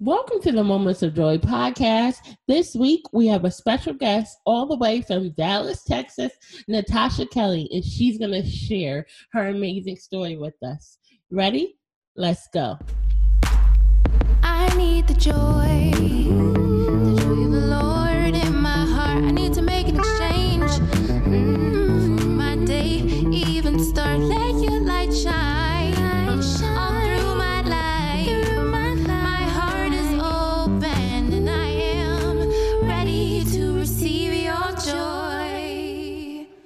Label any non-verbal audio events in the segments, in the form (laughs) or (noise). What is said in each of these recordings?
Welcome to the Moments of Joy podcast. This week we have a special guest all the way from Dallas, Texas, Natasha Kelly, and she's going to share her amazing story with us. Ready? Let's go. I need the joy,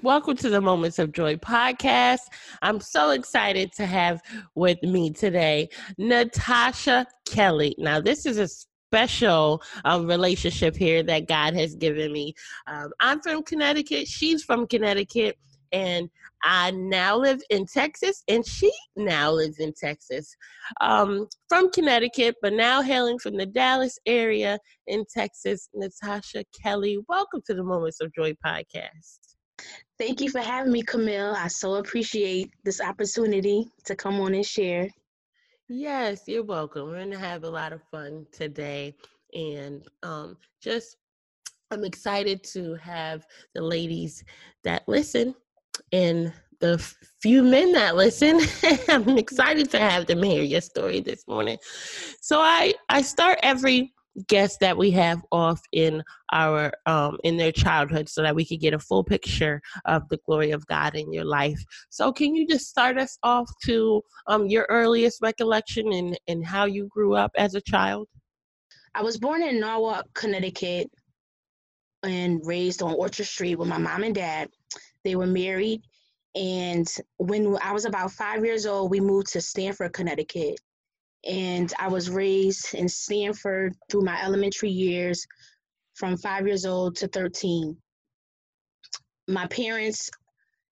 Welcome to the Moments of Joy podcast. I'm so excited to have with me today Natasha Kelly. Now, this is a special um, relationship here that God has given me. Um, I'm from Connecticut, she's from Connecticut, and I now live in Texas, and she now lives in Texas. Um, from Connecticut, but now hailing from the Dallas area in Texas, Natasha Kelly. Welcome to the Moments of Joy podcast. Thank you for having me, Camille. I so appreciate this opportunity to come on and share. Yes, you're welcome. We're going to have a lot of fun today. And um, just, I'm excited to have the ladies that listen and the few men that listen. (laughs) I'm excited to have them hear your story this morning. So I, I start every guest that we have off in our um in their childhood so that we could get a full picture of the glory of God in your life. So can you just start us off to um your earliest recollection and and how you grew up as a child? I was born in Norwalk, Connecticut, and raised on Orchard Street with my mom and dad. They were married, and when I was about five years old, we moved to Stamford, Connecticut. And I was raised in Stamford through my elementary years from five years old to 13. My parents,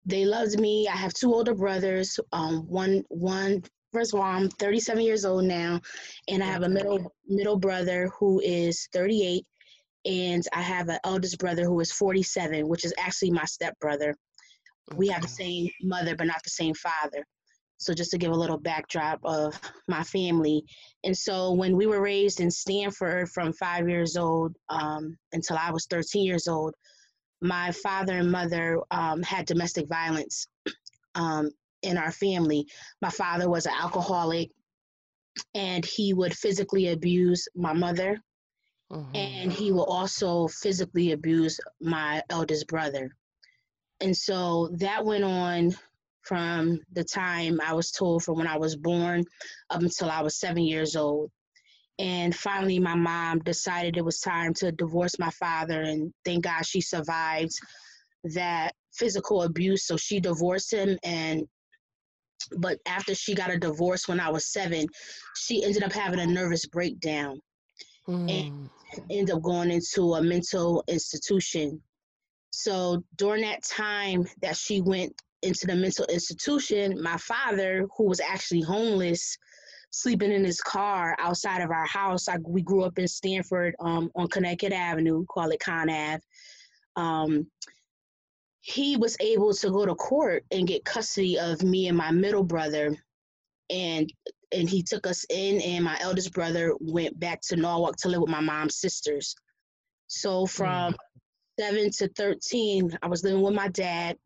they loved me. I have two older brothers. Um, one, one, first of all, I'm 37 years old now, and I have a middle middle brother who is 38, and I have an eldest brother who is 47, which is actually my stepbrother. We have the same mother, but not the same father. So just to give a little backdrop of my family. And so when we were raised in Stamford from five years old um, until I was 13 years old, my father and mother um, had domestic violence um, in our family. My father was an alcoholic and he would physically abuse my mother and he will also physically abuse my eldest brother. And so that went on from the time I was told from when I was born up until I was seven years old. And finally, my mom decided it was time to divorce my father, and thank God she survived that physical abuse. So she divorced him, and but after she got a divorce when I was seven, she ended up having a nervous breakdown Mm. ended up going into a mental institution. So during that time that she went into the mental institution, my father, who was actually homeless, sleeping in his car outside of our house. I, we grew up in Stamford um, on Connecticut Avenue, call it Con Ave. Um, he was able to go to court and get custody of me and my middle brother, and and he took us in. And my eldest brother went back to Norwalk to live with my mom's sisters. So from seven to thirteen, I was living with my dad.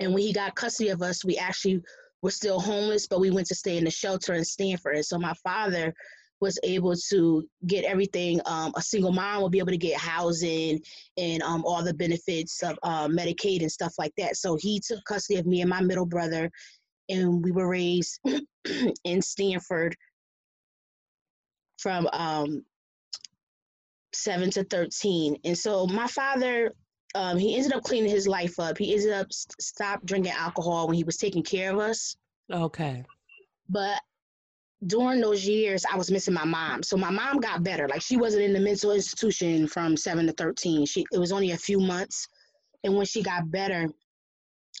And when he got custody of us, we actually were still homeless, but we went to stay in the shelter in Stamford. And so my father was able to get everything. Um, a single mom will be able to get housing and um, all the benefits of uh, Medicaid and stuff like that. So he took custody of me and my middle brother, and we were raised (clears throat) in Stamford from um, seven to 13. And so my father, um, he ended up cleaning his life up. He ended up st- stopped drinking alcohol when he was taking care of us. Okay. But during those years, I was missing my mom. So my mom got better. Like she wasn't in the mental institution from seven to 13. She it was only a few months. And when she got better,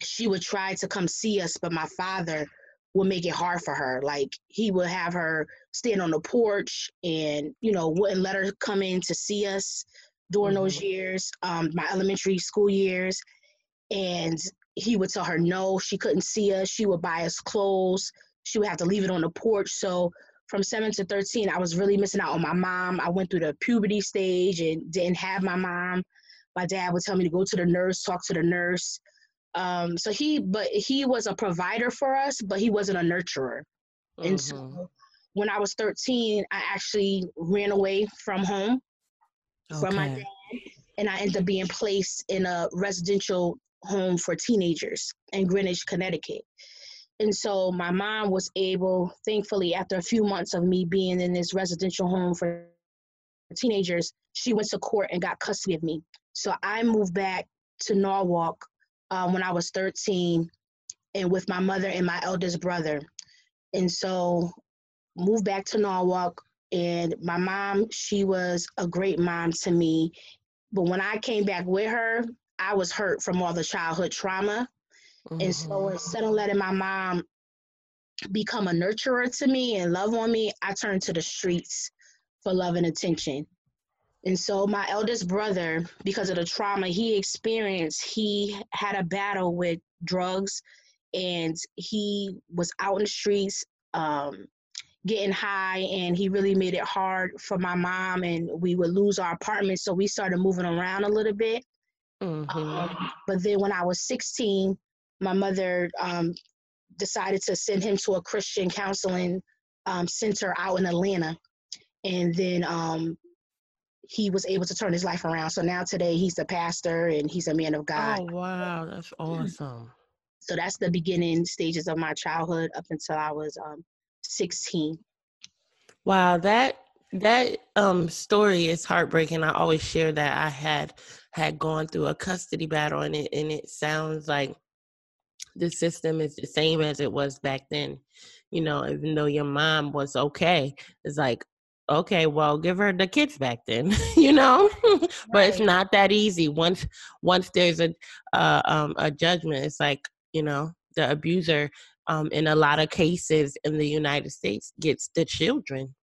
she would try to come see us, but my father would make it hard for her. Like he would have her stand on the porch and, you know, wouldn't let her come in to see us during those years, um, my elementary school years. And he would tell her no, she couldn't see us. She would buy us clothes. She would have to leave it on the porch. So from seven to 13, I was really missing out on my mom. I went through the puberty stage and didn't have my mom. My dad would tell me to go to the nurse, talk to the nurse. Um, so he, but he was a provider for us, but he wasn't a nurturer. And Mhm. so when I was 13, I actually ran away from home from my dad, and I ended up being placed in a residential home for teenagers in Greenwich, Connecticut. And so my mom was able, thankfully, after a few months of me being in this residential home for teenagers, she went to court and got custody of me. So I moved back to Norwalk um, when I was 13 and with my mother and my eldest brother. And so moved back to Norwalk and my mom, she was a great mom to me. But when I came back with her, I was hurt from all the childhood trauma. And so Mhm. instead of letting my mom become a nurturer to me and love on me, I turned to the streets for love and attention. And so my eldest brother, because of the trauma he experienced, he had a battle with drugs and he was out in the streets um, getting high and he really made it hard for my mom and we would lose our apartment. So we started moving around a little bit. Mhm. Um, but then when I was 16, my mother um, decided to send him to a Christian counseling um, center out in Atlanta. And then um, he was able to turn his life around. So now today he's a pastor and he's a man of God. Oh wow, that's awesome. So that's the beginning stages of my childhood up until I was um, 16. Wow, that that um story is heartbreaking. I always share that I had had gone through a custody battle and it and it sounds like the system is the same as it was back then. You know, even though your mom was okay, it's like, okay, well, give her the kids back then, (laughs) you know? (laughs) but it's not that easy. Once once there's a uh, um a judgment, it's like, you know, the abuser um in a lot of cases in the United States gets the children.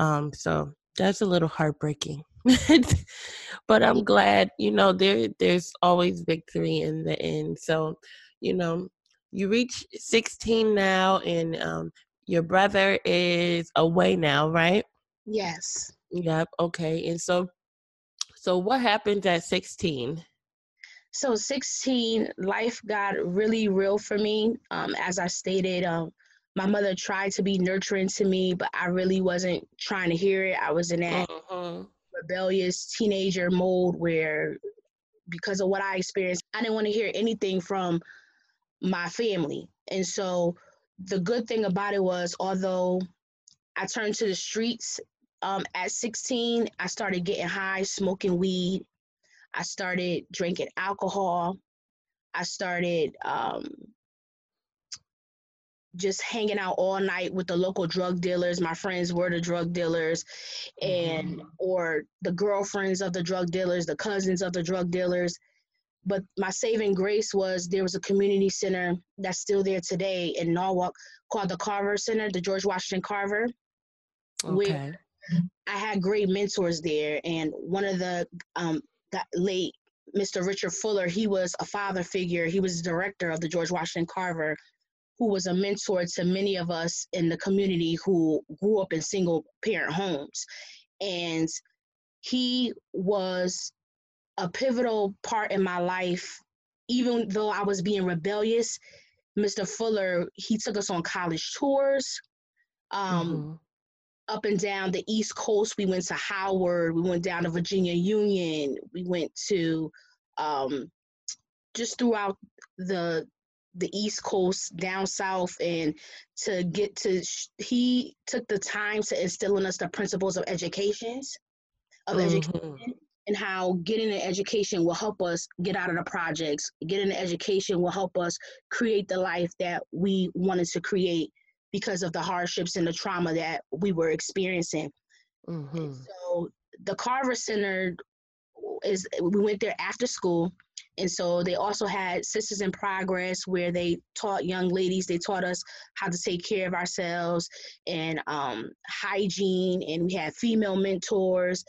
Um so that's a little heartbreaking. (laughs) but I'm glad, you know, there there's always victory in the end. So, you know, you reach 16 now and um your brother is away now, right? Yes. Yep, okay. And so so what happened at 16? So 16, life got really real for me. Um, as I stated, um, my mother tried to be nurturing to me, but I really wasn't trying to hear it. I was in that Mhm. rebellious teenager mode where, because of what I experienced, I didn't want to hear anything from my family. And so the good thing about it was, although I turned to the streets um, at 16, I started getting high, smoking weed. I started drinking alcohol. I started um, just hanging out all night with the local drug dealers. My friends were the drug dealers, and or the girlfriends of the drug dealers, the cousins of the drug dealers. But my saving grace was there was a community center that's still there today in Norwalk called the Carver Center, the George Washington Carver. Where Okay. I had great mentors there, and one of the um, that late Mr. Richard Fuller, he was a father figure. He was director of the George Washington Carver, who was a mentor to many of us in the community who grew up in single parent homes, and he was a pivotal part in my life. Even though I was being rebellious, Mr. Fuller he took us on college tours. Um, Mhm. Up and down the East Coast. We went to Howard. We went down to Virginia Union. We went to um, just throughout the the East Coast, down south, and to get to. He took the time to instill in us the principles of educations, of education, Mhm. and how getting an education will help us get out of the projects. Getting an education will help us create the life that we wanted to create because of the hardships and the trauma that we were experiencing. Mhm. So the Carver Center is we went there after school. And so they also had Sisters in Progress where they taught young ladies, they taught us how to take care of ourselves and um, hygiene, and we had female mentors.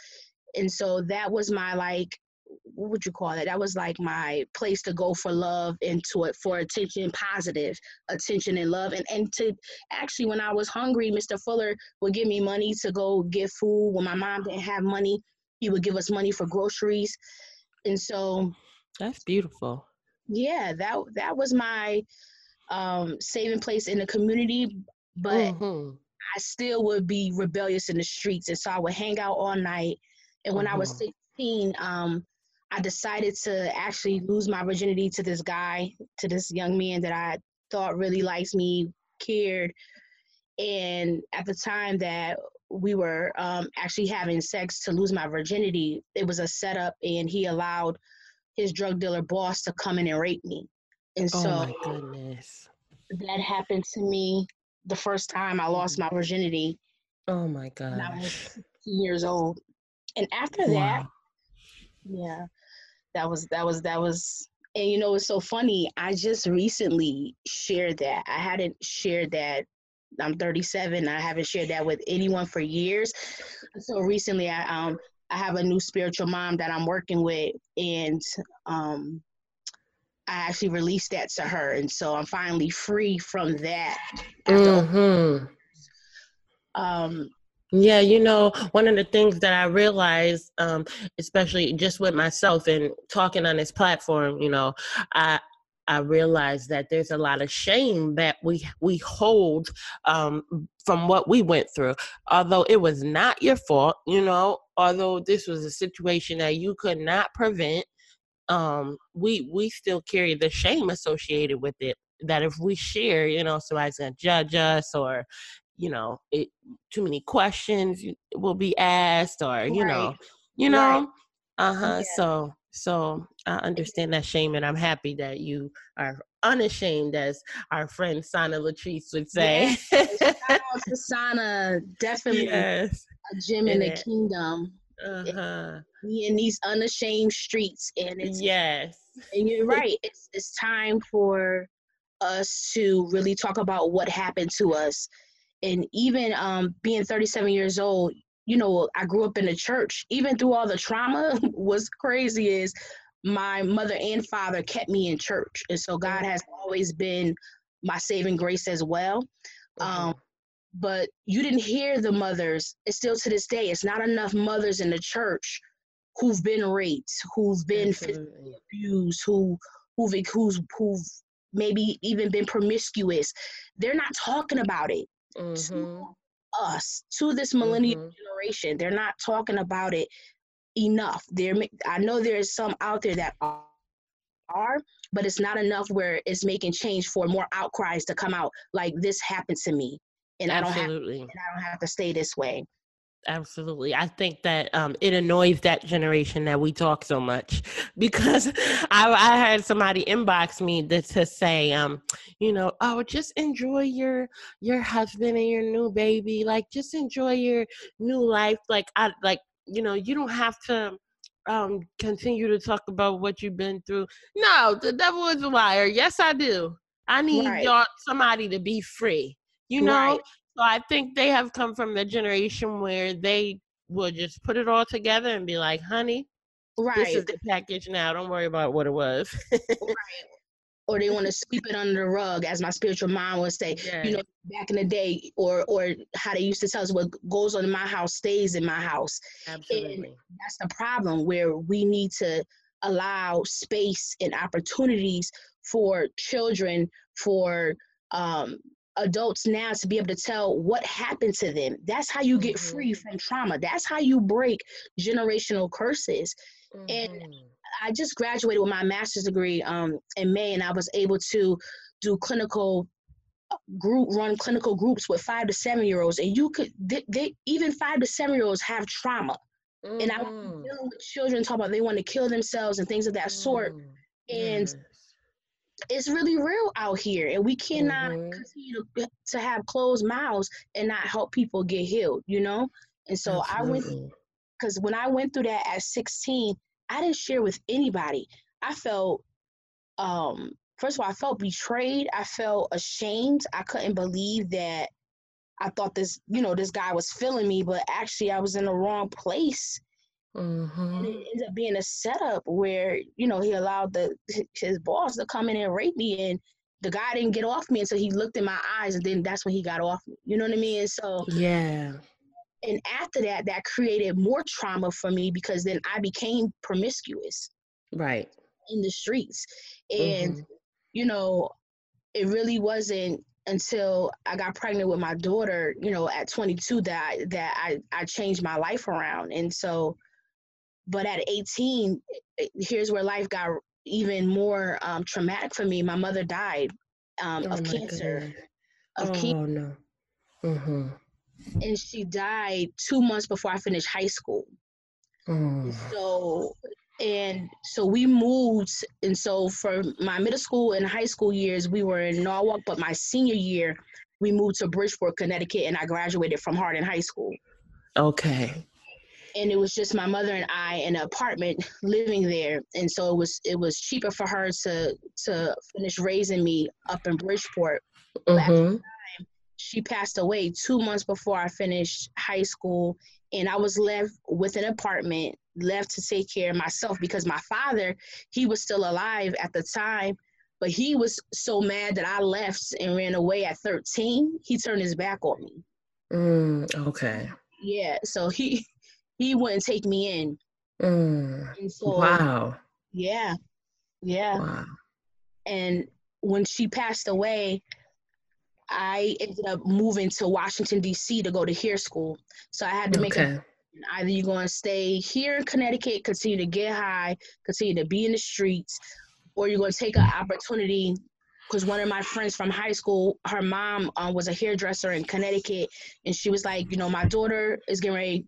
And so that was my like what would you call it? That was like my place to go for love and to it for attention, positive attention and love. And and to actually when I was hungry, Mr. Fuller would give me money to go get food. When my mom didn't have money, he would give us money for groceries. And so That's beautiful. yeah, that that was my um saving place in the community. But Mhm. I still would be rebellious in the streets. And so I would hang out all night. And when I was Mhm. 16, um, I decided to actually lose my virginity to this guy, to this young man that I thought really likes me, cared. And at the time that we were um, actually having sex to lose my virginity, it was a setup, and he allowed his drug dealer boss to come in and rape me. And Oh so my goodness. that happened to me the first time I lost my virginity Oh my god! I was years old. And after that, yeah, that was that was that was and you know it's so funny. I just recently shared that. I hadn't shared that. I'm 37. I haven't shared that with anyone for years. So recently I um I have a new spiritual mom that I'm working with and um I actually released that to her and so I'm finally free from that. After, hmm um Yeah, you know, one of the things that I realized, um, especially just with myself and talking on this platform, you know, I I realized that there's a lot of shame that we we hold um, from what we went through. Although it was not your fault, you know, although this was a situation that you could not prevent, um, we we still carry the shame associated with it. That if we share, you know, somebody's gonna judge us or you know it too many questions will be asked or you know Right. you Right. know uh-huh Yeah. so so i understand that shame and i'm happy that you are unashamed as our friend sana latrice would say (laughs) to Sana, definitely yes a gem in the It- kingdom. uh-huh in these unashamed streets, and it's yes and you're (laughs) right. It's it's time for us to really talk about what happened to us, and even um being 37 years old. You know, I grew up in the church. Even through all the trauma, (laughs) what's crazy is my mother and father kept me in church, and so God has always been my saving grace as well. Um, Mhm. but you didn't hear the mothers. It's still to this day. It's not enough mothers in the church who've been raped, who've been physically abused, who who've who's who've maybe even been promiscuous. They're not talking about it Mhm. to us, to this millennial Mhm. generation. They're not talking about it enough. There, I know there's some out there that are, are, but it's not enough where it's making change for more outcries to come out. Like this happened to me, and I don't have absolutely and I don't have to stay this way. Absolutely. I think that um, it annoys that generation that we talk so much (laughs) because I, I had somebody inbox me that, to say, um, you know, oh, just enjoy your your husband and your new baby. Like, just enjoy your new life. Like, I like, you know, you don't have to um continue to talk about what you've been through. No, the devil is a liar. Yes, I do. I need Right. y'all somebody to be free. You know, Right. So I think they have come from the generation where they will just put it all together and be like, honey, this is the package now. Don't worry about what it was. right. or they want to sweep it under the rug, as my spiritual mom would say. Yeah. You know, back in the day, or or how they used to tell us what goes on in my house stays in my house. Absolutely. That's the problem where we need to allow space and opportunities for children, for um, adults now to be able to tell what happened to them. That's how you get Mhm. free from trauma. That's how you break generational curses. and- Mhm. I just graduated with my master's degree um, in May, and I was able to do clinical uh, group run clinical groups with five to seven year olds, and you could they, they even five to seven year olds have trauma, and I was dealing with children talking about they want to kill themselves and things of that sort, Mhm. and. It's really real out here, and we cannot Mhm. continue to, to have closed mouths and not help people get healed, you know. And so I went because when I went through that at 16, I didn't share with anybody. I felt, um, first of all, I felt betrayed. I felt ashamed. I couldn't believe that I thought this, you know, this guy was feeling me, but actually I was in the wrong place. And Mm-hmm. it ends up being a setup where, you know, he allowed the his boss to come in and rape me and the guy didn't get off me until he looked in my eyes and then that's when he got off me. You know what I mean? And so Yeah. and after that, that created more trauma for me because then I became promiscuous Right. in the streets. And, Mhm. you know, it really wasn't until I got pregnant with my daughter, you know, at 22 that I, that I, I changed my life around. And so, but at 18, here's where life got even more um, traumatic for me. My mother died um, Oh of cancer. goodness. Of. Oh no. Mm-hmm. And she died two months before I finished high school. Mm. So and so we moved and so for my middle school and high school years we were in Norwalk, but my senior year we moved to Bridgeport, Connecticut and I graduated from Harding High School. Okay. And it was just my mother and I in an apartment living there. And so it was it was cheaper for her to to finish raising me up in Bridgeport. Mm-hmm. She passed away two months before I finished high school and I was left with an apartment, left to take care of myself because my father, he was still alive at the time, but he was so mad that I left and ran away at 13, he turned his back on me. Mm. Okay. Yeah, so he he wouldn't take me in. Mm. So Wow. yeah. Yeah. Wow. And when she passed away, I ended up moving to Washington D.C. to go to hair school. So I had to make a Either you're going to stay here in Connecticut, continue to get high, continue to be in the streets, or you're going to take an opportunity. Because one of my friends from high school, her mom um, was a hairdresser in Connecticut, and she was like, you know, my daughter is getting ready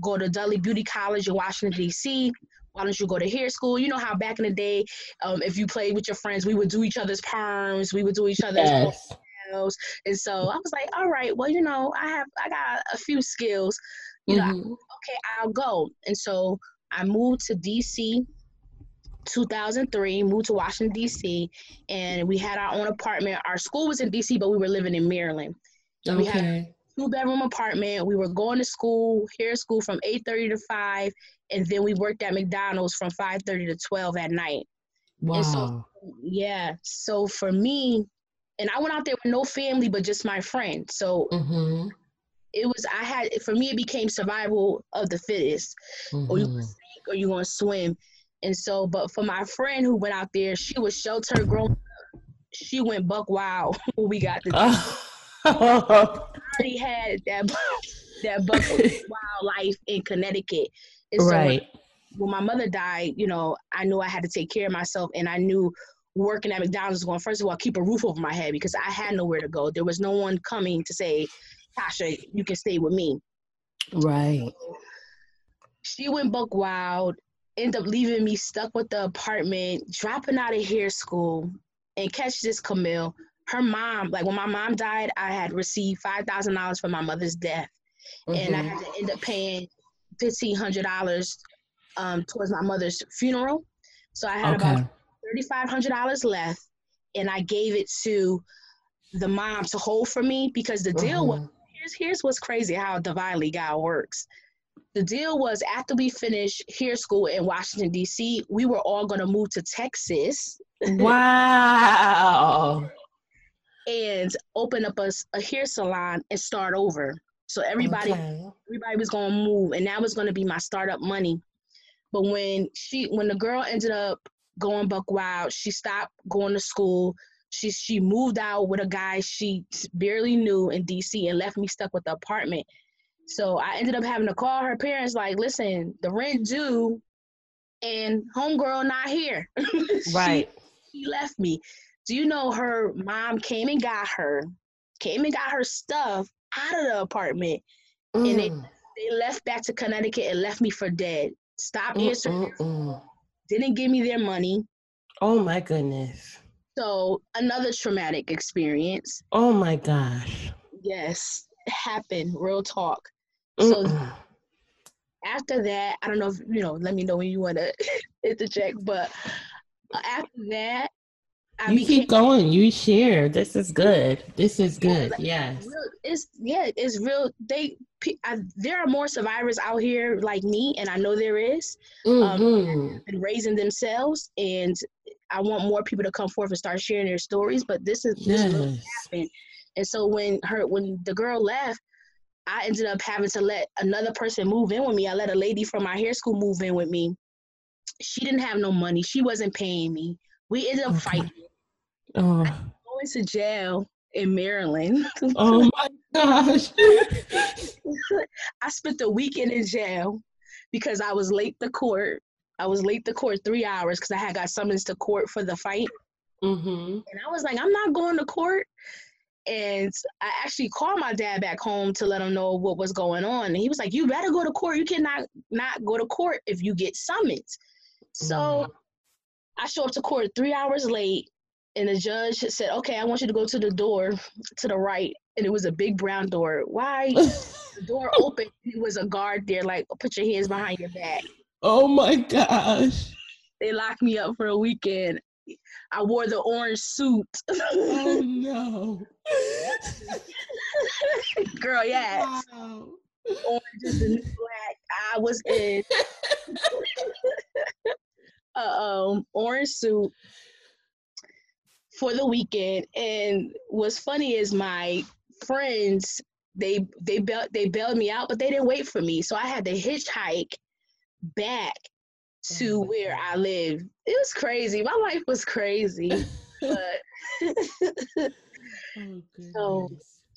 go to Dudley Beauty College in Washington D.C. Why don't you go to hair school? You know how back in the day, um, if you played with your friends, we would do each other's perms, we would do each other's Yes. nails, and so I was like, all right, well, you know, I have I got a few skills, you know, Mhm. okay, I'll go. And so I moved to DC 2003, moved to Washington, DC, and we had our own apartment. Our school was in DC, but we were living in Maryland. We had- Okay. Two bedroom apartment. We were going to school, hair school from 8:30 to 5, and then we worked at McDonald's from 5:30 to 12 at night. And so- Wow. Yeah. So for me, and I went out there with no family but just my friend. So Mm-hmm. it was I had for me it became survival of the fittest. or you gonna sink or you gonna swim. And so, but for my friend who went out there, she was sheltered, grown. up. She went buck wild (laughs) when we got the. (laughs) (laughs) Already had that that buck (laughs) wild life in Connecticut. And so when, right. when my mother died, you know, I knew I had to take care of myself, and I knew working at McDonald's was going first of all keep a roof over my head because I had nowhere to go. There was no one coming to say, Tasha, you can stay with me. Right. she went buck wild, ended up leaving me stuck with the apartment, dropping out of hair school, and catch this Camille. Her mom, like when my mom died, I had received five thousand dollars for my mother's death, and I had to end up paying fifteen hundred dollars um, towards my mother's funeral. So I had about thirty five hundred dollars left, and I gave it to the mom to hold for me because the deal was Mhm. here's here's what's crazy how divinely God works. The deal was after we finished here school in Washington D.C., we were all gonna move to Texas (laughs) Wow. And open up a hair salon and start over. So everybody Okay. everybody was gonna move, and that was gonna be my startup money. But when she when the girl ended up going buck wild, she stopped going to school. She she moved out with a guy she barely knew in DC and left me stuck with the apartment. So I ended up having to call her parents like, listen, the rent due and homegirl not here. (laughs) She- Right. she left me. Do you know her mom came and got her, came and got her stuff out of the apartment. and they- Mm. They left back to Connecticut and left me for dead. Stopped Mm, answering, mm, mm. didn't give me their money. Oh my goodness. So another traumatic experience. Oh my gosh. Yes, happened. Real talk. So Mm-mm. after that, I don't know if you know. Let me know when you want to (laughs) interject. But uh, after that, I you became keep going. You share. This is good. This is good. Yes. real, it's yeah, it's real. They I, there are more survivors out here like me, and I know there is, Mhm. and raising themselves, and I want more people to come forth and start sharing their stories. But this is this really happened, and so when her when the girl left. I ended up having to let another person move in with me. I let a lady from my hair school move in with me. She didn't have no money. She wasn't paying me. We ended up Okay. fighting, Oh. going to jail in Maryland. Oh my gosh. (laughs) I spent the weekend in jail because I was late to court. I was late to court three hours because I had got summons to court for the fight. mm-hmm. And I was like, I'm not going to court. And I actually called my dad back home to let him know what was going on. And he was like, You better go to court. You cannot not go to court if you get summons. So I show up to court three hours late, and the judge said, Okay, I want you to go to the door to the right. And it was a big brown door. Why? (laughs) the door opened. It was a guard there, like, put your hands behind your back. oh my gosh. They locked me up for a weekend. I wore the orange suit. Oh (laughs) no. Girl, yeah. Wow. Orange is the new black. I was in (laughs) a um, orange suit for the weekend. And what's funny is my friends, they they bailed they bailed me out, but they didn't wait for me. So I had to hitchhike back to Oh where I live. It was crazy. My life was crazy. (laughs) but Oh (laughs) So-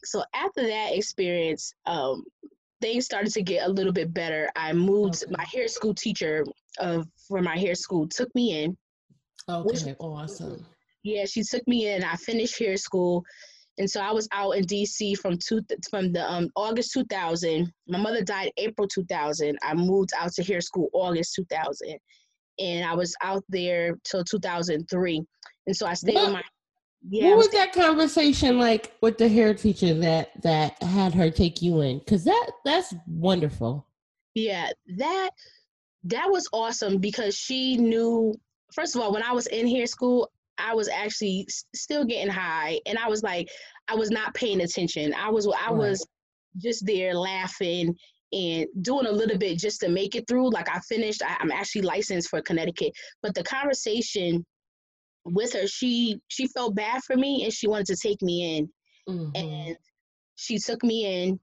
so after that experience, um, things started to get a little bit better. I moved. Okay. My hair school teacher of for my hair school took me in. Okay, awesome. Yeah, she took me in. I finished hair school, and so I was out in DC from two from the um, August 2000. My mother died April 2000. I moved out to hair school August 2000, and I was out there till 2003. And so I stayed What? with my yeah. What was was that conversation like with the hair teacher that that had her take you in? Because that that's wonderful. Yeah, that that was awesome because she knew. First of all, when I was in hair school, I was actually s- still getting high, and I was like, I was not paying attention. I was I Right. was just there laughing and doing a little bit just to make it through. Like I finished. I, I'm actually licensed for Connecticut, but the conversation with her, she she felt bad for me, and she wanted to take me in Mhm. and she took me in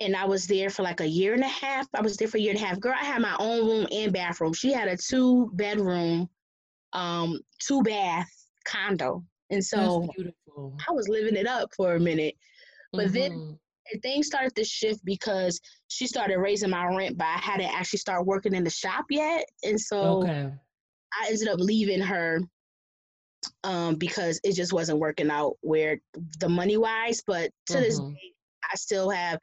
and I was there for like a year and a half. I was there for a year and a half. Girl, I had my own room and bathroom. She had a two bedroom, um, two bath condo. And so I was living it up for a minute. but then- Mhm. And things started to shift because she started raising my rent, but I hadn't actually started working in the shop yet. And so okay. I ended up leaving her um, because it just wasn't working out where the money wise. But to this Mhm. day, I still have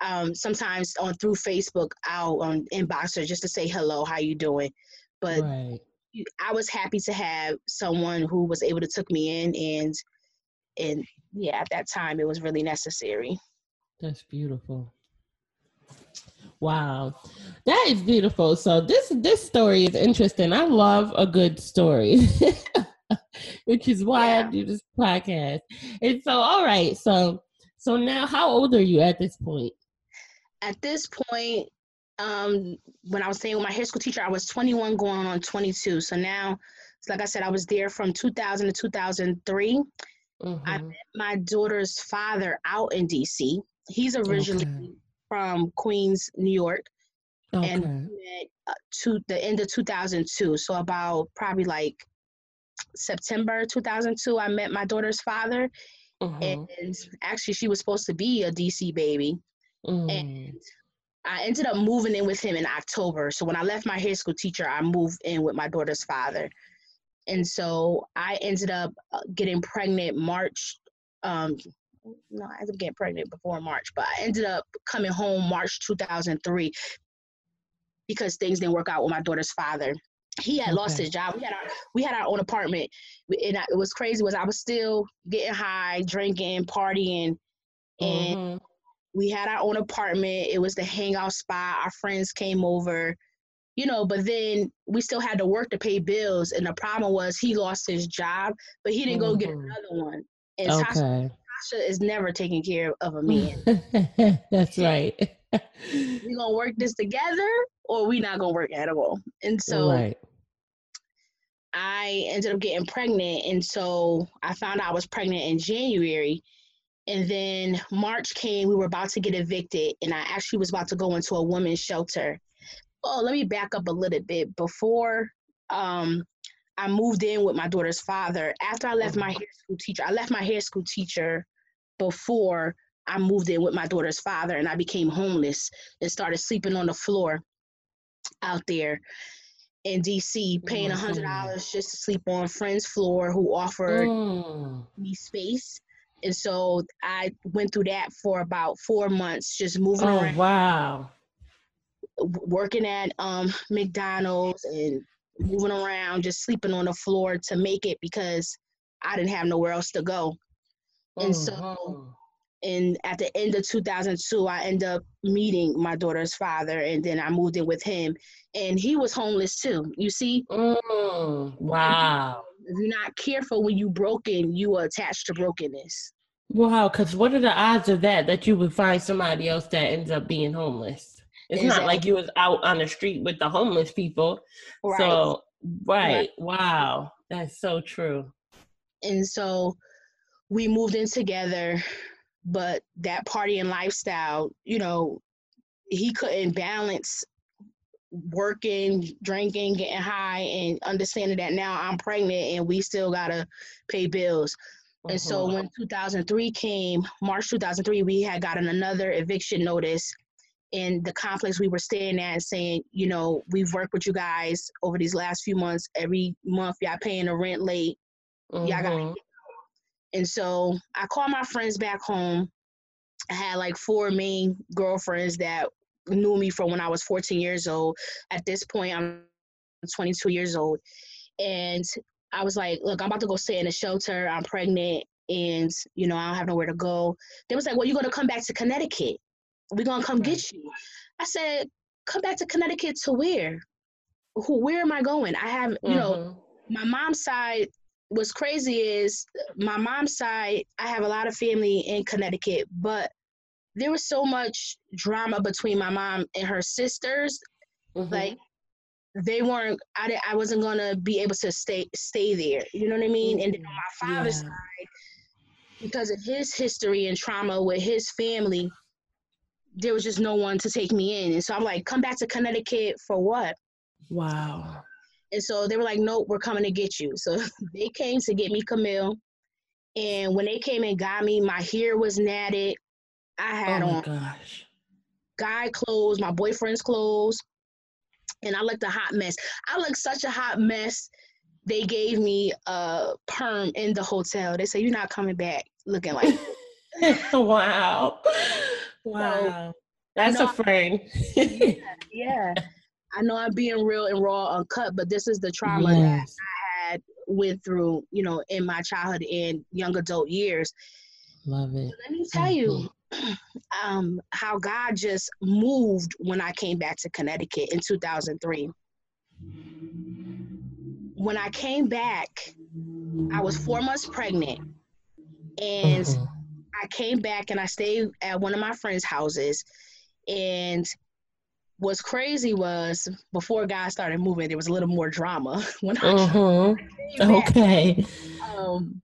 um, sometimes on through Facebook, I'll um, inbox her just to say hello, how you doing? But right. I was happy to have someone who was able to took me in, and and yeah, at that time it was really necessary. That's beautiful. Wow. That is beautiful. So this this story is interesting. I love a good story. (laughs) Which is why I do this podcast. And so all right, so so now how old are you at this point? At this point, um, when I was staying with my hair school teacher, I was 21 going on 22. So now, it's like I said, I was there from 2000 to 2003. Mhm. I met my daughter's father out in DC. He's originally Okay. from Queens, New York, Okay. and met uh, to the end of 2002. So about probably like September 2002, I met my daughter's father, Mhm. and actually she was supposed to be a DC baby. Mhm. And I ended up moving in with him in October. So when I left my hair school teacher, I moved in with my daughter's father. And so I ended up uh, getting pregnant March. Um, no, I ended up getting pregnant before March, but I ended up coming home March 2003 because things didn't work out with my daughter's father. He had lost his job. We had our we had our own apartment, and I, it was crazy. Was I was still getting high, drinking, partying, and Mhm. We had our own apartment. It was the hangout spot. Our friends came over, you know, but then we still had to work to pay bills. And the problem was he lost his job, but he didn't go get Mhm. another one. And Tasha, Okay. Tasha is never taking care of a man. (laughs) That's right. (laughs) we gonna work this together or we not gonna work at all. And so right. I ended up getting pregnant. And so I found out I was pregnant in January. And then March came, we were about to get evicted, and I actually was about to go into a women's shelter. Oh, let me back up a little bit. Before um, I moved in with my daughter's father, after I left my hair school teacher, I left my hair school teacher before I moved in with my daughter's father, and I became homeless and started sleeping on the floor out there in DC, paying a hundred dollars just to sleep on friends' floor who offered Mm. me space. And so I went through that for about four months, just moving Oh around, wow. working at um, McDonald's and moving around, just sleeping on the floor to make it because I didn't have nowhere else to go. And so Mhm. and at the end of 2002 i end up meeting my daughter's father and then i moved in with him and he was homeless too you see Mm. Wow. If you're not careful when you broken you are attached to brokenness Wow, because what are the odds of that that you would find somebody else that ends up being homeless? It's not like you was out on the street with the homeless people. So right. Wow. That's so true. and so we moved in together but that party and lifestyle you know he couldn't balance working drinking getting high and understanding that now i'm pregnant and we still gotta pay bills And so Mhm. when 2003 came, March 2003, we had gotten another eviction notice in the complex we were staying at saying, you know, we've worked with you guys over these last few months. Every month y'all paying the rent late. y'all gotta Mhm. And so I called my friends back home. I had like four main girlfriends that knew me from when I was 14 years old. At this point, I'm 22 years old. And I was like, look, I'm about to go stay in a shelter. I'm pregnant and, you know, I don't have nowhere to go. They was like, well, you're going to come back to Connecticut. We're going to come get you. I said, come back to Connecticut to where? Who, where am I going? I have, you know, Mhm. my mom's side what's crazy is my mom's side i have a lot of family in connecticut but there was so much drama between my mom and her sisters Mhm. like they weren't I, di- I wasn't gonna be able to stay stay there you know what i mean and then on my father's Yeah. side because of his history and trauma with his family there was just no one to take me in and so i'm like come back to connecticut for what Wow. And so they were like, nope, we're coming to get you. (laughs) So they came to get me Camille. And when they came and got me, my hair was natted. I oh had oh my on gosh. guy clothes, my boyfriend's clothes. And I looked a hot mess. I looked such a hot mess. They gave me a perm in the hotel. They said, you're not coming back looking like (laughs) wow. Wow. That's know- a friend. Yeah. (laughs) I know I'm being real and raw uncut, but this is the trauma that. I had went through, you know, in my childhood and young adult years. Love it. let me tell you mm-hmm. Um, how God just moved when I came back to Connecticut in 2003. When I came back, I was four months pregnant, and Mhm. I came back and I stayed at one of my friends' houses. And what's crazy was before God started moving, there was a little more drama. (laughs) When I Mhm. back, Okay. um,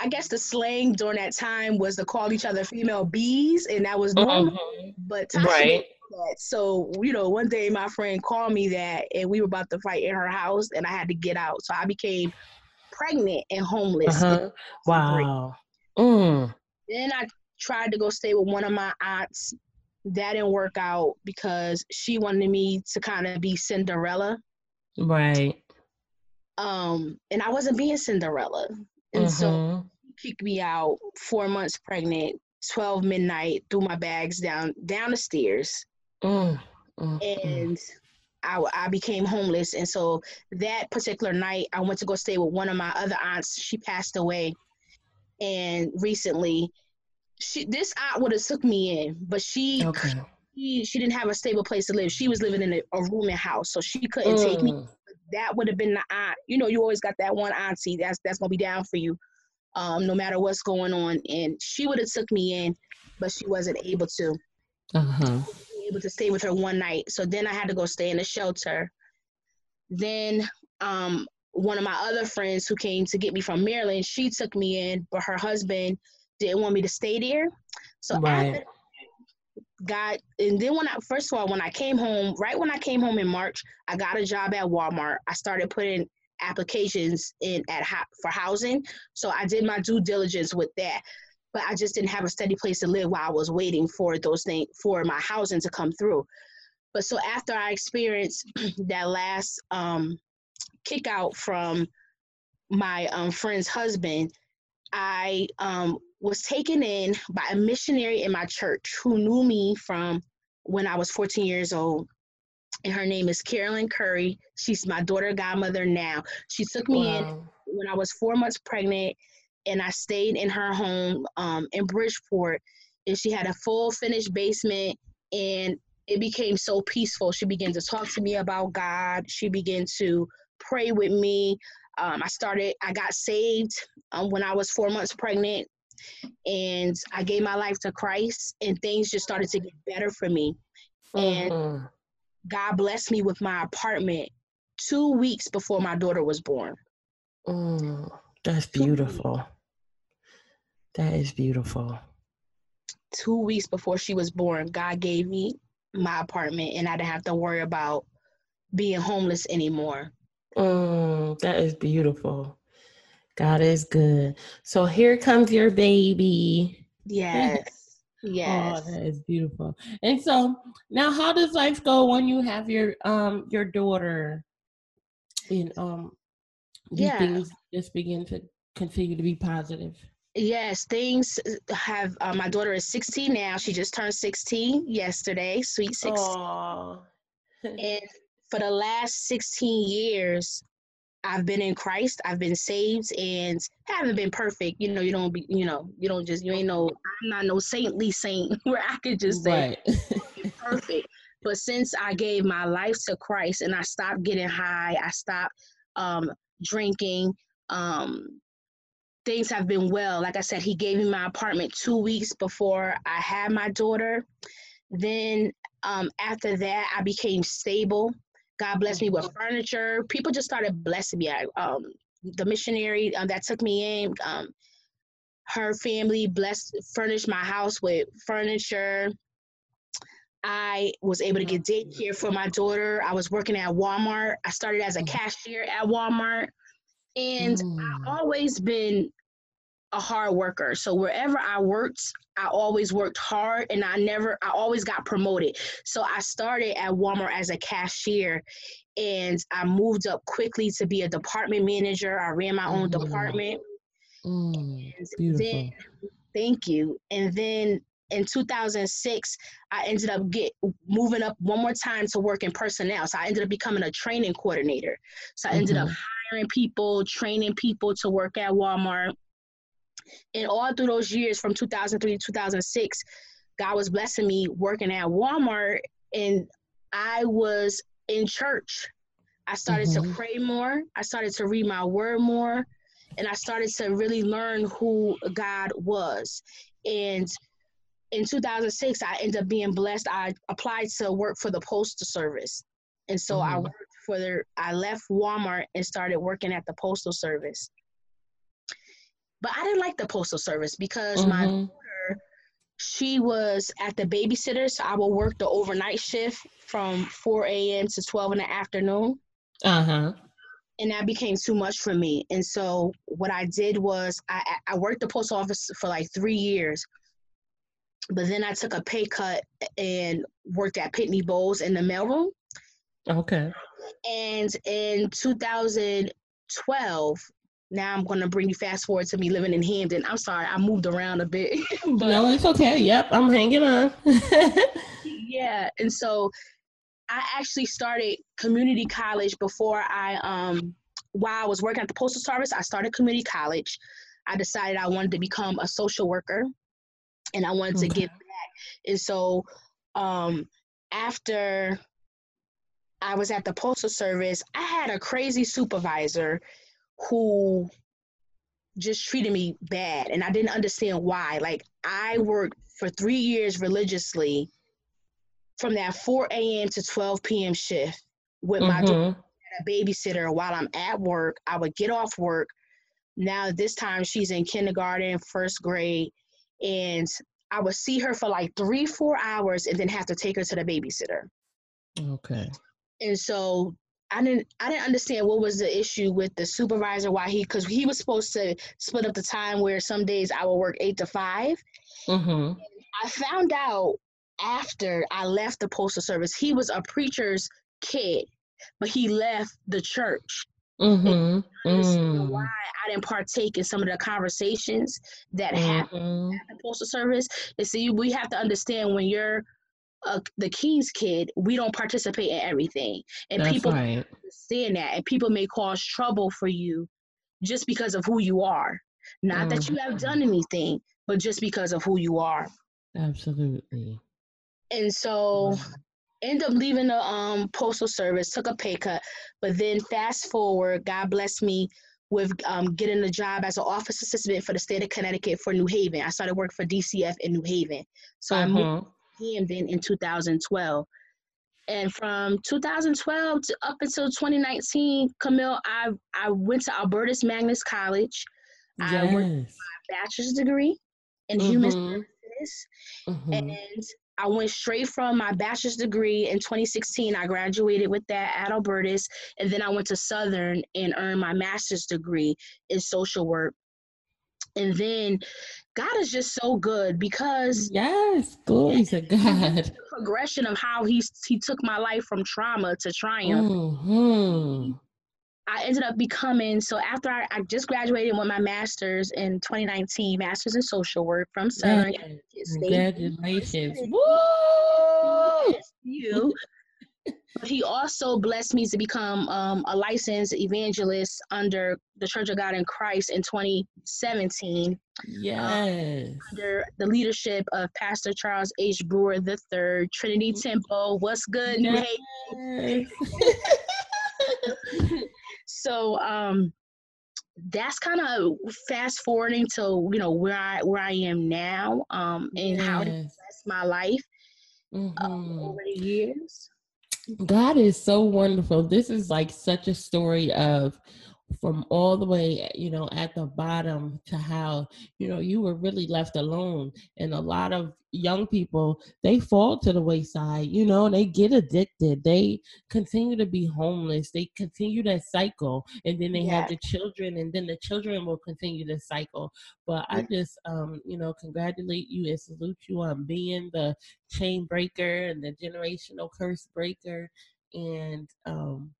I guess the slang during that time was to call each other female bees, and that was normal. Mhm. But Tasha Right. didn't know that. So, you know, one day my friend called me that, and we were about to fight in her house, and I had to get out. So I became pregnant and homeless. Uh-huh. 2003. Wow. Mm. Then I tried to go stay with one of my aunts. That didn't work out because she wanted me to kind of be Cinderella. Right. Um, and I wasn't being Cinderella. And so Mhm. kicked me out four months pregnant 12 midnight threw my bags down down the stairs Mm. Mm. Mm. and I, I became homeless and so that particular night i went to go stay with one of my other aunts she passed away and recently she this aunt would have took me in but she Okay. she, she didn't have a stable place to live. She was living in a, a rooming house, so she couldn't take me. That would have been the aunt. You know, you always got that one auntie that's that's gonna be down for you, um, no matter what's going on. And she would have took me in, but she wasn't able to. Uh-huh. Able to stay with her one night. So then I had to go stay in a shelter. Then um, one of my other friends who came to get me from Maryland, she took me in, but her husband didn't want me to stay there. So Right. after got and then when I first of all when I came home, right when I came home in March, I got a job at Walmart. I started putting applications in at for housing. So I did my due diligence with that. But I just didn't have a steady place to live while I was waiting for those things for my housing to come through. But so after I experienced (clears throat) that last um kick out from my um friend's husband, I um was taken in by a missionary in my church who knew me from when I was 14 years old. And her name is Carolyn Curry. She's my daughter godmother now. She took me in when I was four months pregnant, and I stayed in her home um, in Bridgeport. And she had a full finished basement, and it became so peaceful. She began to talk to me about God. She began to pray with me. Um, I started. I got saved um, when I was four months pregnant, and I gave my life to Christ, and things just started to get better for me. And Mhm. God blessed me with my apartment two weeks before my daughter was born. Mm, that's beautiful. That is beautiful. two weeks before she was born, God gave me my apartment and I didn't have to worry about being homeless anymore. Mm, that is beautiful. God is good. So here comes your baby. Yes. (laughs) Yes. Oh, that is beautiful. And so now how does life go when you have your um your daughter and um Yeah. things just begin to continue to be positive? Yes, things have uh, my daughter is 16 now. She just turned 16 yesterday, sweet 16. Oh. (laughs) And for the last 16 years, I've been in Christ. I've been saved and haven't been perfect. You know, you don't be, you know, you don't just, you ain't no, I'm not no saintly saint (laughs) where I could just say right. perfect. But since I gave my life to Christ and I stopped getting high, I stopped um, drinking. Um, things have been well. Like I said, he gave me my apartment two weeks before I had my daughter. Then um, after that, I became stable. God blessed me with furniture. People just started blessing me. I, um, the missionary uh, that took me in, um, her family blessed, furnished my house with furniture. I was able to get daycare for my daughter. I was working at Walmart. I started as a cashier at Walmart. And Mm. I've always been a hard worker. So wherever I worked, I always worked hard and I never I always got promoted. So I started at Walmart as a cashier and I moved up quickly to be a department manager. I ran my own Mhm. department. Mm, beautiful. then thank you. And then in 2006, I ended up get moving up one more time to work in personnel. So I ended up becoming a training coordinator. So I ended up Mhm. hiring people, training people to work at Walmart. And all through those years from 2003 to 2006, God was blessing me working at Walmart and I was in church. I started Mhm. to pray more. I started to read my word more. And I started to really learn who God was. And in 2006, I ended up being blessed. I applied to work for the Postal Service. And so I Mhm. worked for the, I left Walmart and started working at the Postal Service. But I didn't like the Postal Service because my Mhm. daughter, she was at the babysitter. So I would work the overnight shift from 4 a.m. to 12 in the afternoon. Uh-huh. and that became too much for me. And so what I did was I I worked the post office for like three years, but then I took a pay cut and worked at Pitney Bowes in the mailroom. Okay. And in 2012, now I'm going to bring you fast forward to me living in Hamden. I'm sorry, I moved around a bit, (laughs) but no, it's okay. Yep, I'm hanging on. (laughs) yeah. And so I actually started community college before I um while I was working at the postal service, I started community college. I decided I wanted to become a social worker and I wanted to Okay. give back. And so um, after I was at the postal service, I had a crazy supervisor who just treated me bad and I didn't understand why. Like I worked for three years religiously from that 4 a.m. to 12 p.m. shift with my Mhm. a babysitter while I'm at work. I would get off work. Now this time she's in kindergarten, first grade, and I would see her for like three, four hours and then have to take her to the babysitter. Okay. And so I didn't I didn't understand what was the issue with the supervisor, why he because he was supposed to split up the time where some days I would work eight to five. Mhm. I found out after I left the postal service, he was a preacher's kid, but he left the church. Mhm. understand why Mm. I didn't partake in some of the conversations that happened Mhm. at the postal service. And see, we have to understand when you're uh, the king's kid, we don't participate in everything, and That's people right. understand that, and people may cause trouble for you just because of who you are. Not that you have done anything, but just because of who you are. Absolutely. And so Mhm. end up leaving the um postal service, took a pay cut, but then fast forward, God bless me with um getting a job as an office assistant for the state of Connecticut for New Haven. I started working for DCF in New Haven. So I moved To Hamden in 2012. And from 2012 to up until 2019, Camille, I I went to Albertus Magnus College, Yes. I worked- Yes. bachelor's degree in human Mhm. services. Mhm. And I went straight from my bachelor's degree in 2016. I graduated with that at Albertus. And then I went to Southern and earned my master's degree in social work. And then God is just so good because Yes. Glory to (laughs) God. the progression of how he, he took my life from trauma to triumph. Mhm. I ended up becoming so after I, I just graduated with my master's in 2019, master's in social work from Southern Yes. Connecticut State Congratulations. Woo! You. But he also blessed me to become um, a licensed evangelist under the Church of God in Christ in 2017 Yes. under the leadership of Pastor Charles H. Brewer III, Trinity Temple. What's good? Yes. (laughs) So um, that's kind of fast forwarding to you know where I where I am now um, and how he Yes. blessed my life um, Mhm. over the years. God is so wonderful. This is like such a story of from all the way, you know, at the bottom to how, you know, you were really left alone. And a lot of young people, they fall to the wayside, you know, they get addicted. They continue to be homeless. They continue that cycle. And then they have the children, and then the children will continue the cycle. But I just, um, you know, congratulate you and salute you on being the chain breaker and the generational curse breaker. And um,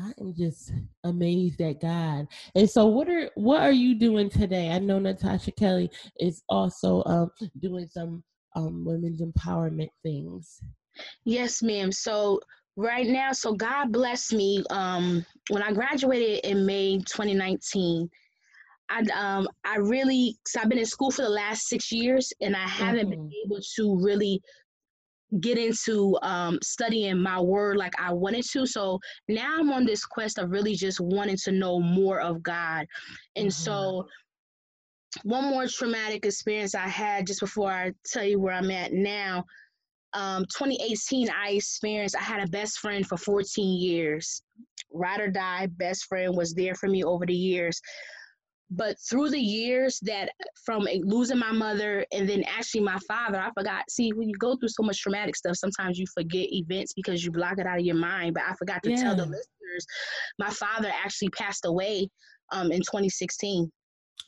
I am just amazed at God. And so, what are what are you doing today? I know Natasha Kelly is also um, doing some um, women's empowerment things. Yes, ma'am. So right now, so God bless me. Um, when I graduated in May 2019, I um I really so I've been in school for the last six years, and I haven't been Mhm. able to really get into um studying my word like I wanted to. So now I'm on this quest of really just wanting to know more of God, and Mhm. so. One more traumatic experience I had just before I tell you where I'm at now um, 2018, I experienced, I had a best friend for 14 years. Ride or die, best friend was there for me over the years. But through the years that from losing my mother and then actually my father, I forgot. See, when you go through so much traumatic stuff, sometimes you forget events because you block it out of your mind. But I forgot to tell the listeners, my father actually passed away um, in 2016.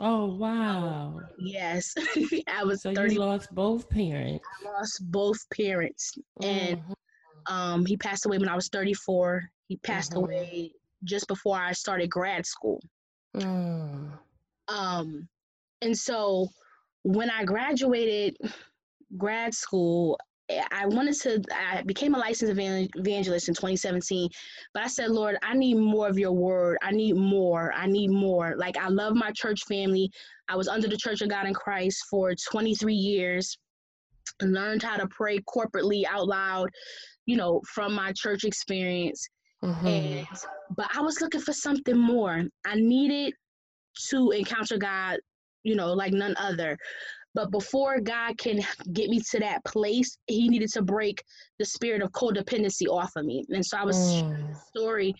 Oh wow! Yes, (laughs) I was So 30. you lost both parents. I lost both parents. And Mhm. Um, he passed away when I was 34. He passed Mhm. away just before I started grad school. Mm. Um, and so when I graduated grad school, eh, I wanted to, I became a licensed evangelist in 2017. But I said, Lord, I need more of your word. I need more. I need more. Like, I love my church family. I was under the Church of God in Christ for 23 years. And learned how to pray corporately out loud, you know, from my church experience. Mhm. And but I was looking for something more. I needed to encounter God, you know, like none other. But before God can get me to that place, He needed to break the spirit of codependency off of me. And so I was Mm. story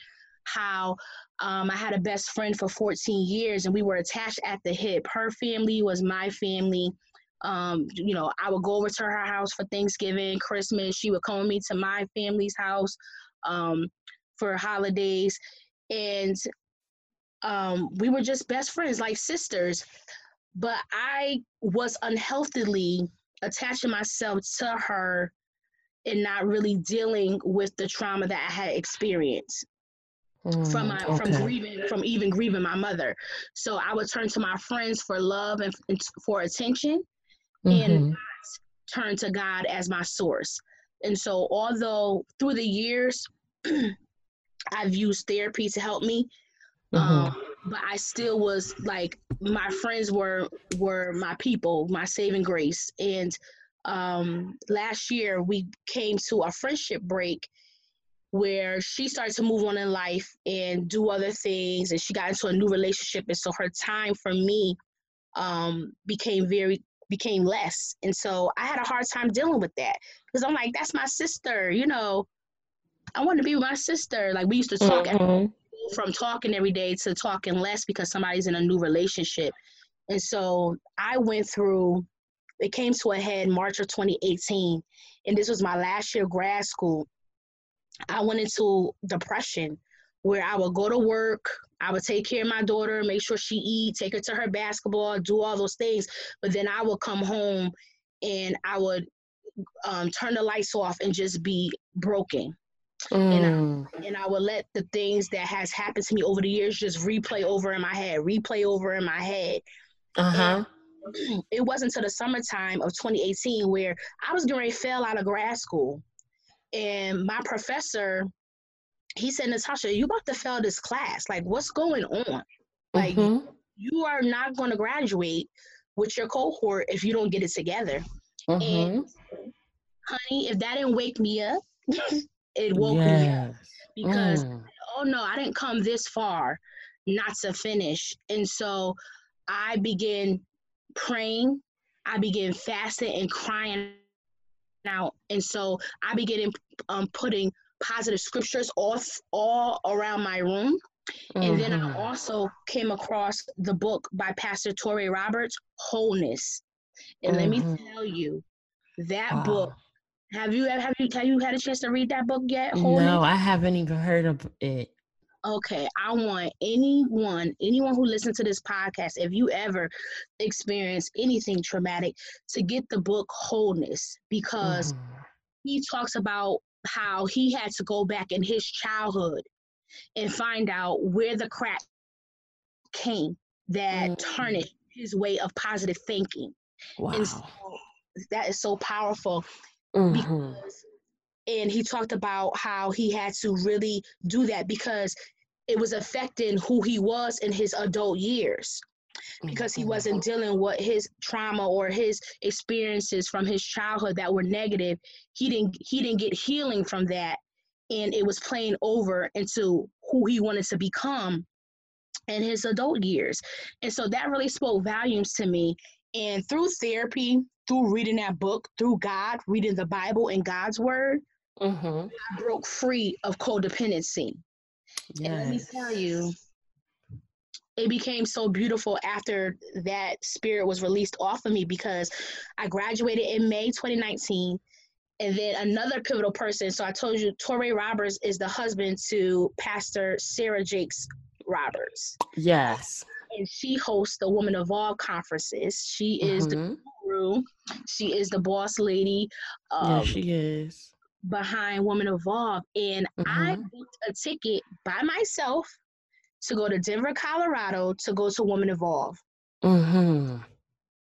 how um, I had a best friend for 14 years and we were attached at the hip. Her family was my family. Um, you know, I would go over to her house for Thanksgiving, Christmas. She would come with me to my family's house um, for holidays. And um, we were just best friends, like sisters. But I was unhealthily attaching myself to her and not really dealing with the trauma that I had experienced from Mm, my from grieving from even grieving my mother. So I would turn to my friends for love and, and for attention, and Mhm. turn to God as my source. And so, although through the years (clears throat) I've used therapy to help me, Mhm. um, but I still was like my friends were were my people, my saving grace. And um, last year we came to a friendship break where she started to move on in life and do other things, and she got into a new relationship, and so her time for me um, became very became less. And so I had a hard time dealing with that because I'm like, that's my sister, you know. I want to be with my sister. Like we used to talk Mhm. From talking every day to talking less because somebody's in a new relationship. And so I went through, it came to a head March of 2018. And this was my last year of grad school. I went into depression where I would go to work, I would take care of my daughter, make sure she eat, take her to her basketball, do all those things. But then I would come home and I would um, turn the lights off and just be broken And I- Mm. and I would let the things that has happened to me over the years just replay over in my head, replay over in my head. Uh-huh. It wasn't until the summertime of 2018 where I was getting ready to fail out of grad school. And my professor, he said, Natasha, you about to fail this class. Like, what's going on? Like, Mhm. you are not going to graduate with your cohort if you don't get it together. Mhm. Honey, if that didn't wake me up, (laughs) it woke me up because Mm. oh no, I didn't come this far not to finish. And so I began praying, I began fasting and crying out. And so I began um, putting positive scriptures off all around my room. And then I Mhm. also came across the book by Pastor Touré Roberts, Wholeness. And let me Mhm. tell you, that Wow. book. Have you ever have you have you had a chance to read that book yet? Wholeness. No, I haven't even heard of it. Okay, I want anyone, anyone who listens to this podcast, if you ever experience anything traumatic, to get the book Wholeness because Mhm. he talks about how he had to go back in his childhood and find out where the crack came that Mm. tarnished his way of positive thinking. And Wow. so that is so powerful Mhm. because and he talked about how he had to really do that because it was affecting who he was in his adult years because he Mhm. wasn't dealing with his trauma or his experiences from his childhood that were negative he didn't he didn't get healing from that and it was playing over into who he wanted to become in his adult years and so that really spoke volumes to me and through therapy through reading that book through god reading the bible and god's word Mhm. I broke free of codependency. And let me tell you, it became so beautiful after that spirit was released off of me because I graduated in May 2019. And then another pivotal person. So I told you, Touré Roberts is the husband to Pastor Sarah Jakes Roberts. Yes. And she hosts the Woman Evolve conferences. She is the Mhm. Guru. She is the boss lady. Yeah, Um, she is. behind Woman Evolve, and I Mhm. booked a ticket by myself to go to Denver, Colorado, to go to Woman Evolve. Mhm.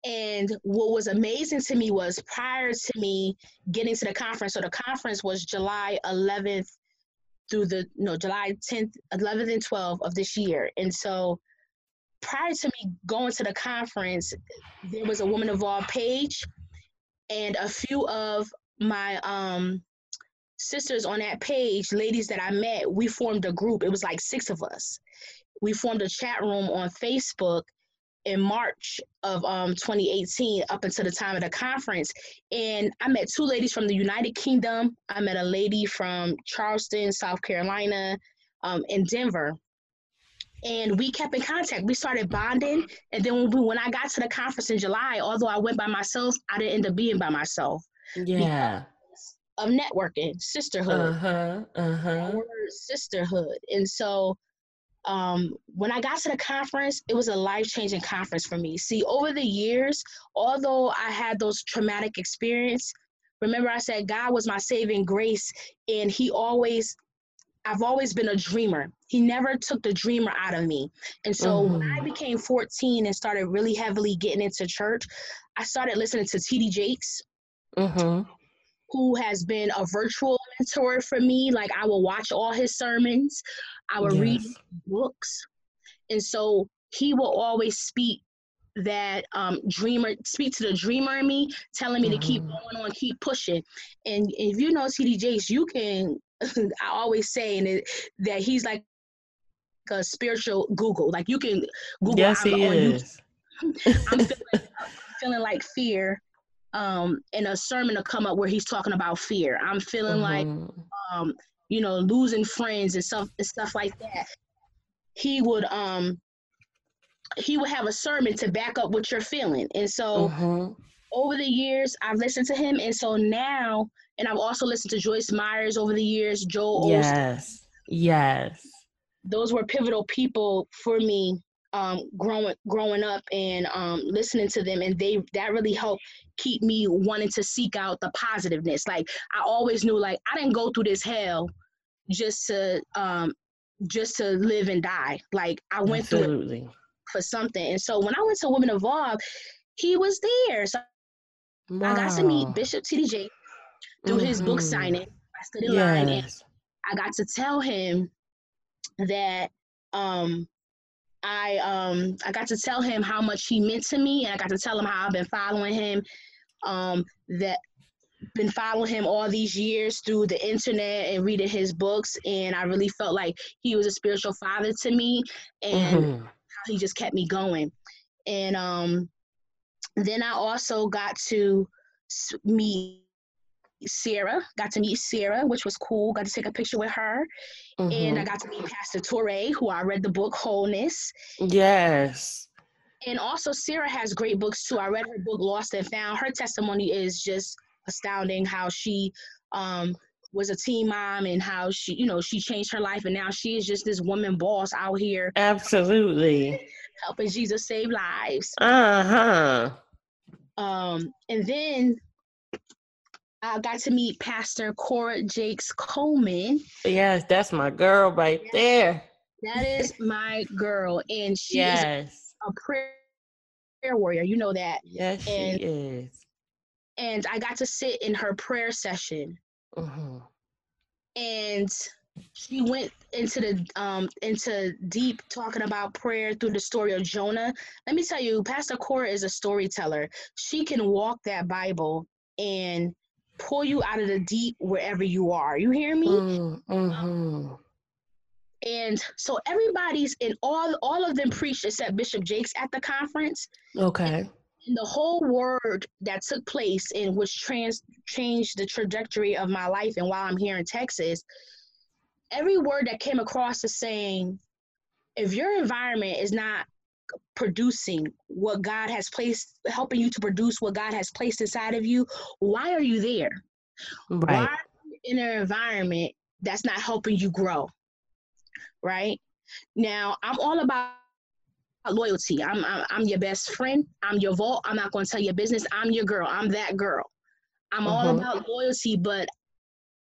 And what was amazing to me was prior to me getting to the conference, so the conference was July 11th through the no July 10th, 11th, and 12th of this year, and so prior to me going to the conference, there was a Woman Evolve page. and a few of my um sisters on that page, ladies that I met, we formed a group. It was like six of us. We formed a chat room on Facebook in March of um, 2018 up until the time of the conference. And I met two ladies from the United Kingdom. I met a lady from Charleston, South Carolina, um, in Denver. And we kept in contact. We started bonding. And then when, we, when I got to the conference in July, although I went by myself, I didn't end up being by myself. Yeah. Of networking, sisterhood. Uh-huh. Uh-huh. Sisterhood. And so um, when I got to the conference, it was a life changing conference for me. See, over the years, although I had those traumatic experience, remember I said God was my saving grace, and He always, I've always been a dreamer. He never took the dreamer out of me. And so mm-hmm. when I mm-hmm. became 14 and started really heavily getting into church, I started listening to T.D. Jakes. Mm-hmm who has been a virtual mentor for me. Like I will watch all his sermons. I will yes. read books. And so he will always speak that um, dreamer, speak to the dreamer in me, telling me mm-hmm. to keep mm-hmm. going on, keep pushing. And if you know TD Jakes, you can, (laughs) I always say and that he's like a spiritual Google. Like you can Google. Yes, he is. I'm feeling, (laughs) feeling like fear um in a sermon to come up where he's talking about fear i'm feeling mm-hmm. like um you know, losing friends and stuff and stuff like that, he would um he would have a sermon to back up what you're feeling. And so mm-hmm. over the years I've listened to him and so now and I've also listened to Joyce Myers over the years, Joel Yes. Yes. Those were pivotal people for me um, growing growing up and um, listening to them, and they that really helped keep me wanting to seek out the positiveness. Like I always knew, like I didn't go through this hell just to um, just to live and die. Like I went Absolutely. through it for something. And so when I went to Women Evolve, he was there. So wow. I got to meet Bishop TDJ through mm-hmm. his book mm-hmm. signing. I stood in yes. line and I got to tell him that um I um I got to tell him how much he meant to me, and I got to tell him how I've been following him. Um, that been following him all these years through the internet and reading his books, and I really felt like he was a spiritual father to me, and mm-hmm. he just kept me going. And um, then I also got to meet Sarah, got to meet Sarah, which was cool. Got to take a picture with her. Mm-hmm. And I mm-hmm. got to meet Pastor Touré, who I read the book Wholeness. Yes. And also, Sarah has great books too. I read her book Lost and Found. Her testimony is just astounding how she um, was a teen mom and how she, you know, she changed her life and now she is just this woman boss out here. Absolutely. Helping Jesus save lives. Uh huh. Um, and then I got to meet Pastor Cora Jakes Coleman. Yes, that's my girl right yes, there. That is (laughs) my girl, and she yes. is a prayer warrior. You know that. Yes, and, she is. And I got to sit in her prayer session, mm-hmm. and she went into the um into deep talking about prayer through the story of Jonah. Let me tell you, Pastor Cora is a storyteller. She can walk that Bible and pull you out of the deep wherever you are. You hear me? Mm, mm-hmm. And so everybody's in all all of them preached except Bishop Jakes at the conference. Okay. And, and the whole word that took place and which trans changed the trajectory of my life and while I'm here in Texas, every word that came across is saying, if your environment is not producing what God has placed, helping you to produce what God has placed inside of you, why are you there? Right. Why in an environment that's not helping you grow? Right? Now, I'm all about loyalty. I'm, I'm, I'm your best friend. I'm your vault. I'm not going to tell your business. I'm your girl. I'm that girl. I'm all mm-hmm. about loyalty, but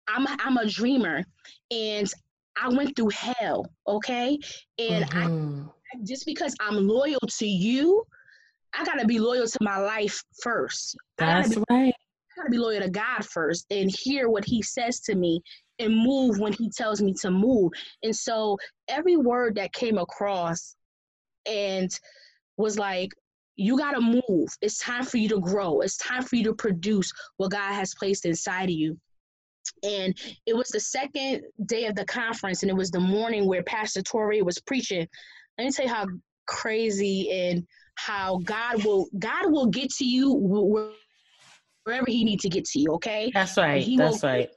I'm I'm a dreamer, and I went through hell. Okay, and mm-hmm. I just because I'm loyal to you, I gotta be loyal to my life first. That's I right. I gotta be loyal to God first and hear what He says to me and move when He tells me to move. And so every word that came across and was like, you got to move. It's time for you to grow. It's time for you to produce what God has placed inside of you. And it was the second day of the conference, and it was the morning where Pastor Touré was preaching. Let me tell you how crazy and how God will God will get to you wherever He needs to get to you. Okay, that's right. That's right.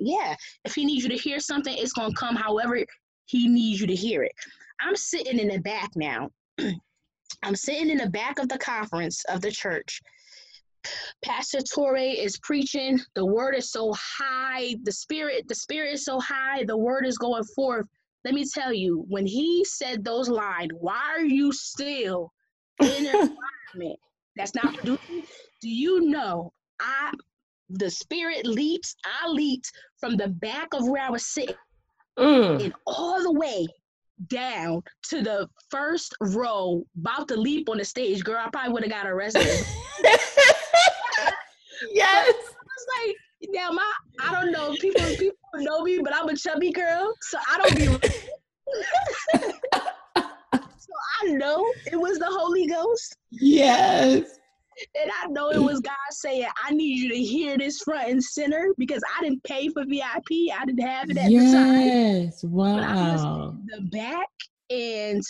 Yeah, if He needs you to hear something, it's gonna come. However, He needs you to hear it. I'm sitting in the back now. (clears throat) I'm sitting in the back of the conference of the church. Pastor Touré is preaching. The word is so high. The spirit, the spirit is so high. The word is going forth. Let me tell you, when he said those lines, why are you still in an (laughs) environment that's not producing? Do you know I the spirit leaps, I leaped from the back of where I was sitting mm. and all the way down to the first row, about to leap on the stage, girl, I probably would have got arrested. (laughs) (laughs) yes. I was like, now my I don't know people people know me, but I'm a chubby girl, so I don't be. (laughs) (laughs) so I know it was the Holy Ghost. Yes. And I know it was God saying, I need you to hear this front and center because I didn't pay for VIP. I didn't have it at yes, the time. Yes, wow. the back and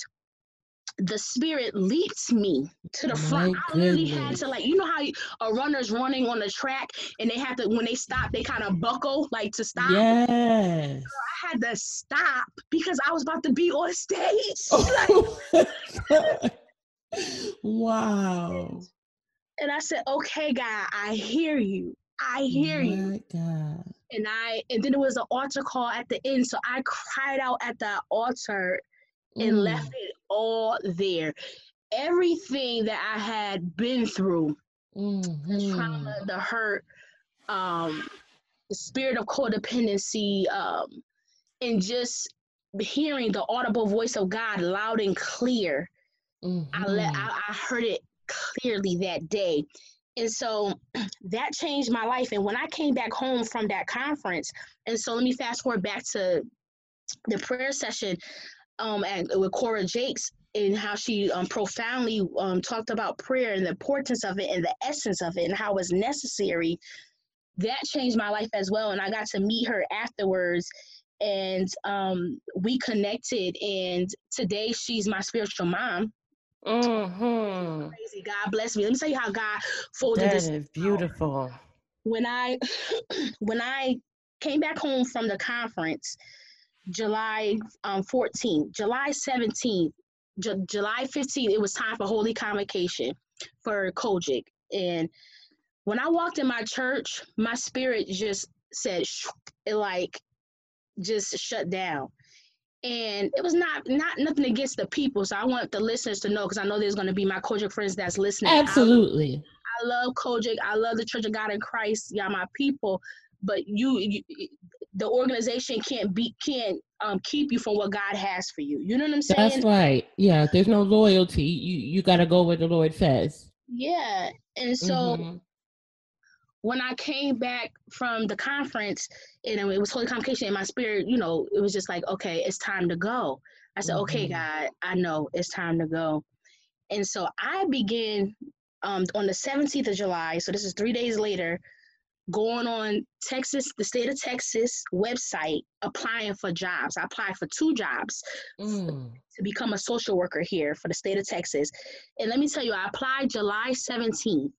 the spirit leaps me to the front. I really had to like, you know how you, a runner's running on the track and they have to when they stop, they kind of buckle like to stop. Yes. I had to stop because I was about to be on stage. Oh. (laughs) Like, wow. And I said, okay, God, I hear you. I hear oh you. God. And I and then it was an altar call at the end. So I cried out at the altar and mm. left it all there. Everything that I had been through, mm-hmm. the trauma, the hurt, um, the spirit of codependency, um, and just hearing the audible voice of God loud and clear. Mm-hmm. I let I, I heard it clearly that day. And so (clears throat) that changed my life. And when I came back home from that conference, and so let me fast forward back to the prayer session um, and with Cora Jakes and how she um, profoundly um, talked about prayer and the importance of it and the essence of it and how it's necessary. That changed my life as well. And I got to meet her afterwards and um, we connected. And today she's my spiritual mom. Mm-hmm. Crazy. God bless me. Let me tell you how God folded that this. That is beautiful. When I (clears throat) when I came back home from the conference, July um, 14th, July 17th, J- July 15th, it was time for Holy Convocation for COGIC. And when I walked in my church, my spirit just said, it like just shut down. And it was not not nothing against the people so i want the listeners to know because i know there's going to be my COGIC friends that's listening. Absolutely. I, I love COGIC i love the church of god in christ y'all my people but you, you the organization can't be can't um, keep you from what god has for you you know what i'm saying that's right yeah there's no loyalty you you got to go where the lord says yeah and so mm-hmm when I came back from the conference and it was Holy Convocation in my spirit, you know, it was just like, okay, it's time to go. I said, mm-hmm. okay, God, I know it's time to go. And so I began um, on the 17th of July, so this is three days later, going on Texas, the state of Texas website, applying for jobs. I applied for two jobs mm. to become a social worker here for the state of Texas. And let me tell you, I applied July 17th.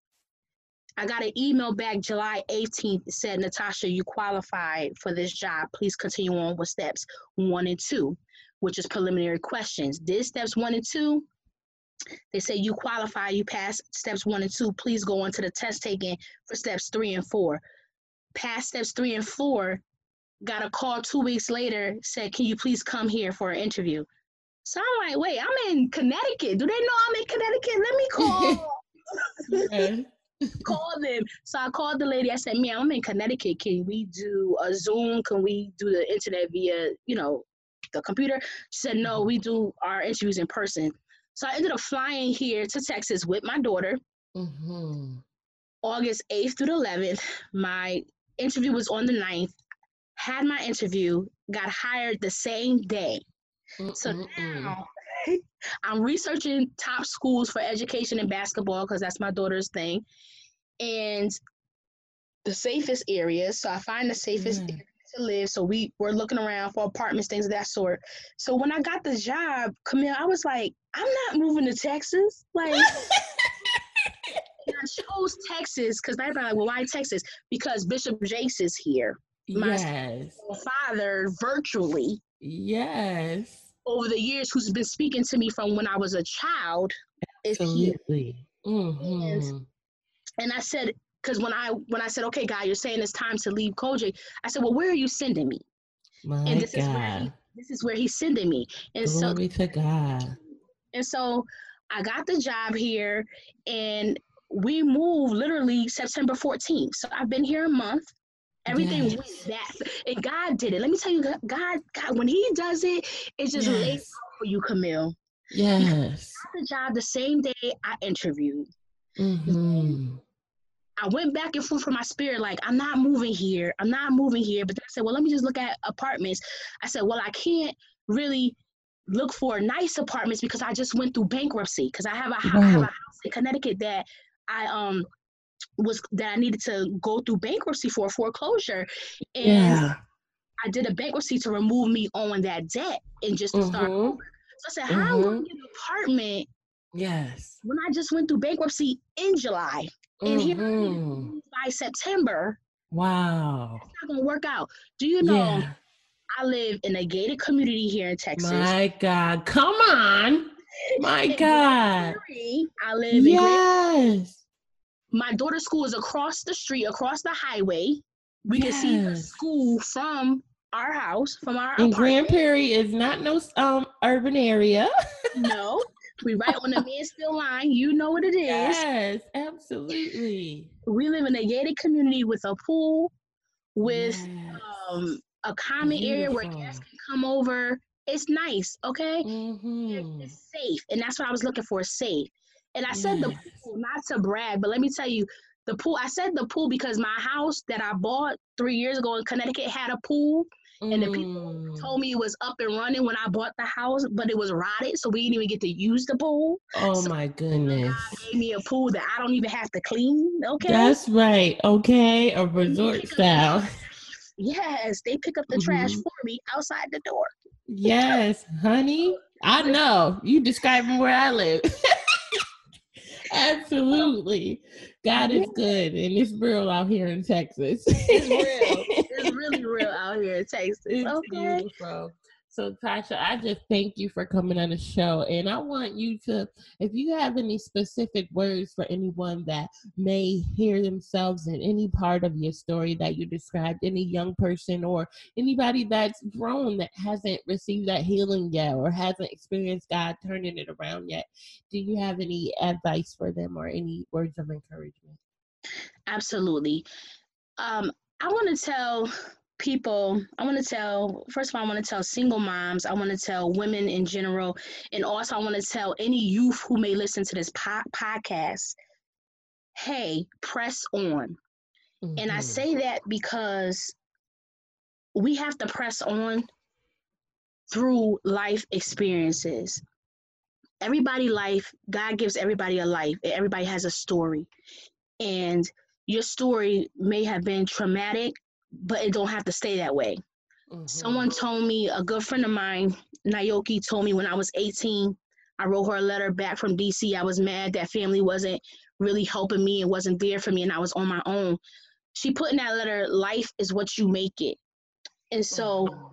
I got an email back July 18th said, Natasha, you qualified for this job. Please continue on with steps one and two, which is preliminary questions. Did steps one and two? They say you qualify, you pass steps one and two. Please go on to the test taken for steps three and four. Past steps three and four, got a call two weeks later, said, Can you please come here for an interview? So I'm like, wait, I'm in Connecticut. Do they know I'm in Connecticut? Let me call. (laughs) (laughs) call them. So I called the lady. I said, "Man, I'm in Connecticut. Can we do a Zoom? Can we do the internet via, you know, the computer?" She said, "No, we do our interviews in person." So I ended up flying here to Texas with my daughter. Mm-hmm. August 8th through the 11th. My interview was on the 9th. Had my interview, got hired the same day. Mm-mm-mm. So now (laughs) I'm researching top schools for education and basketball because that's my daughter's thing. And the safest areas. So I find the safest Mm. To live. So we were looking around for apartments, things of that sort. So when I got the job, Camille, I was like, I'm not moving to Texas. Like (laughs) and I chose Texas because everybody like, well, why Texas? Because Bishop Jakes is here. My- yes. Father virtually Yes. over the years who's been speaking to me from when I was a child is here. Absolutely. hmm And I said, because when I when I said, okay, God, you're saying it's time to leave COGIC, I said, well, where are you sending me? My and this is where he, this is where he's sending me. And so Glory to God. and so I got the job here and we moved literally September 14th. So I've been here a month. Everything Yes. went that and God did it. Let me tell you, God, God, when He does it, it just lays Yes. out for you, Camille. Yes. Got the job the same day I interviewed. hmm I went back and forth from my spirit, like, I'm not moving here. I'm not moving here. But then I said, well, let me just look at apartments. I said, well, I can't really look for nice apartments because I just went through bankruptcy. Because I have a, hou- I have a house in Connecticut that I um was that I needed to go through bankruptcy for foreclosure. And Yeah. I did a bankruptcy to remove me on that debt and just to start Mhm. over. So I said, how am I Mhm. gonna get an apartment Yes. when I just went through bankruptcy in July? And here Mhm. am by September. Wow. It's not gonna work out. Do you know Yeah. I live in a gated community here in Texas? My God. Come on. (laughs) My God. Missouri, I live in Grand- Yes. my daughter's school is across the street, across the highway. We can see the school from our house, from our And Grand apartment. Prairie is not no um urban area. (laughs) No, we right on the (laughs) Mansfield line. You know what it is. Yes, absolutely. We live in a gated community with a pool, with Yes. um, a common area where Beautiful. guests can come over. It's nice, okay? Mhm. It's safe, and that's what I was looking for. Safe. And I said the pool, not to brag, but let me tell you, the pool. I said the pool because my house that I bought three years ago in Connecticut had a pool, and the people Mm. told me it was up and running when I bought the house, but it was rotted, so we didn't even get to use the pool. Oh so- my goodness. Gave me a pool that I don't even have to clean. Okay. That's right. Okay, a resort style. Yes, they pick up the trash Mhm. for me outside the door. Yes, honey. I know. You describing where I live. (laughs) Absolutely. God is good and it's real out here in Texas. It's real. (laughs) it's really real out here in Texas. It's okay. beautiful. So Tasha, I just thank you for coming on the show. And I want you to, if you have any specific words for anyone that may hear themselves in any part of your story that you described, any young person or anybody that's grown that hasn't received that healing yet or hasn't experienced God turning it around yet, do you have any advice for them or any words of encouragement? Absolutely. Um, I want to tell people, I want to tell, first of all, I want to tell single moms, I want to tell women in general, and also I want to tell any youth who may listen to this po- podcast hey, press on. And I Mhm. say that because we have to press on through life experiences. Everybody life, God gives everybody a life. Everybody has a story. And your story may have been traumatic, but it don't have to stay that way. Mhm. Someone told me, a good friend of mine, Naoki, told me when I was 18, I wrote her a letter back from DC. I was mad that family wasn't really helping me and wasn't there for me, and I was on my own. She put in that letter, life is what you make it. And so Mhm.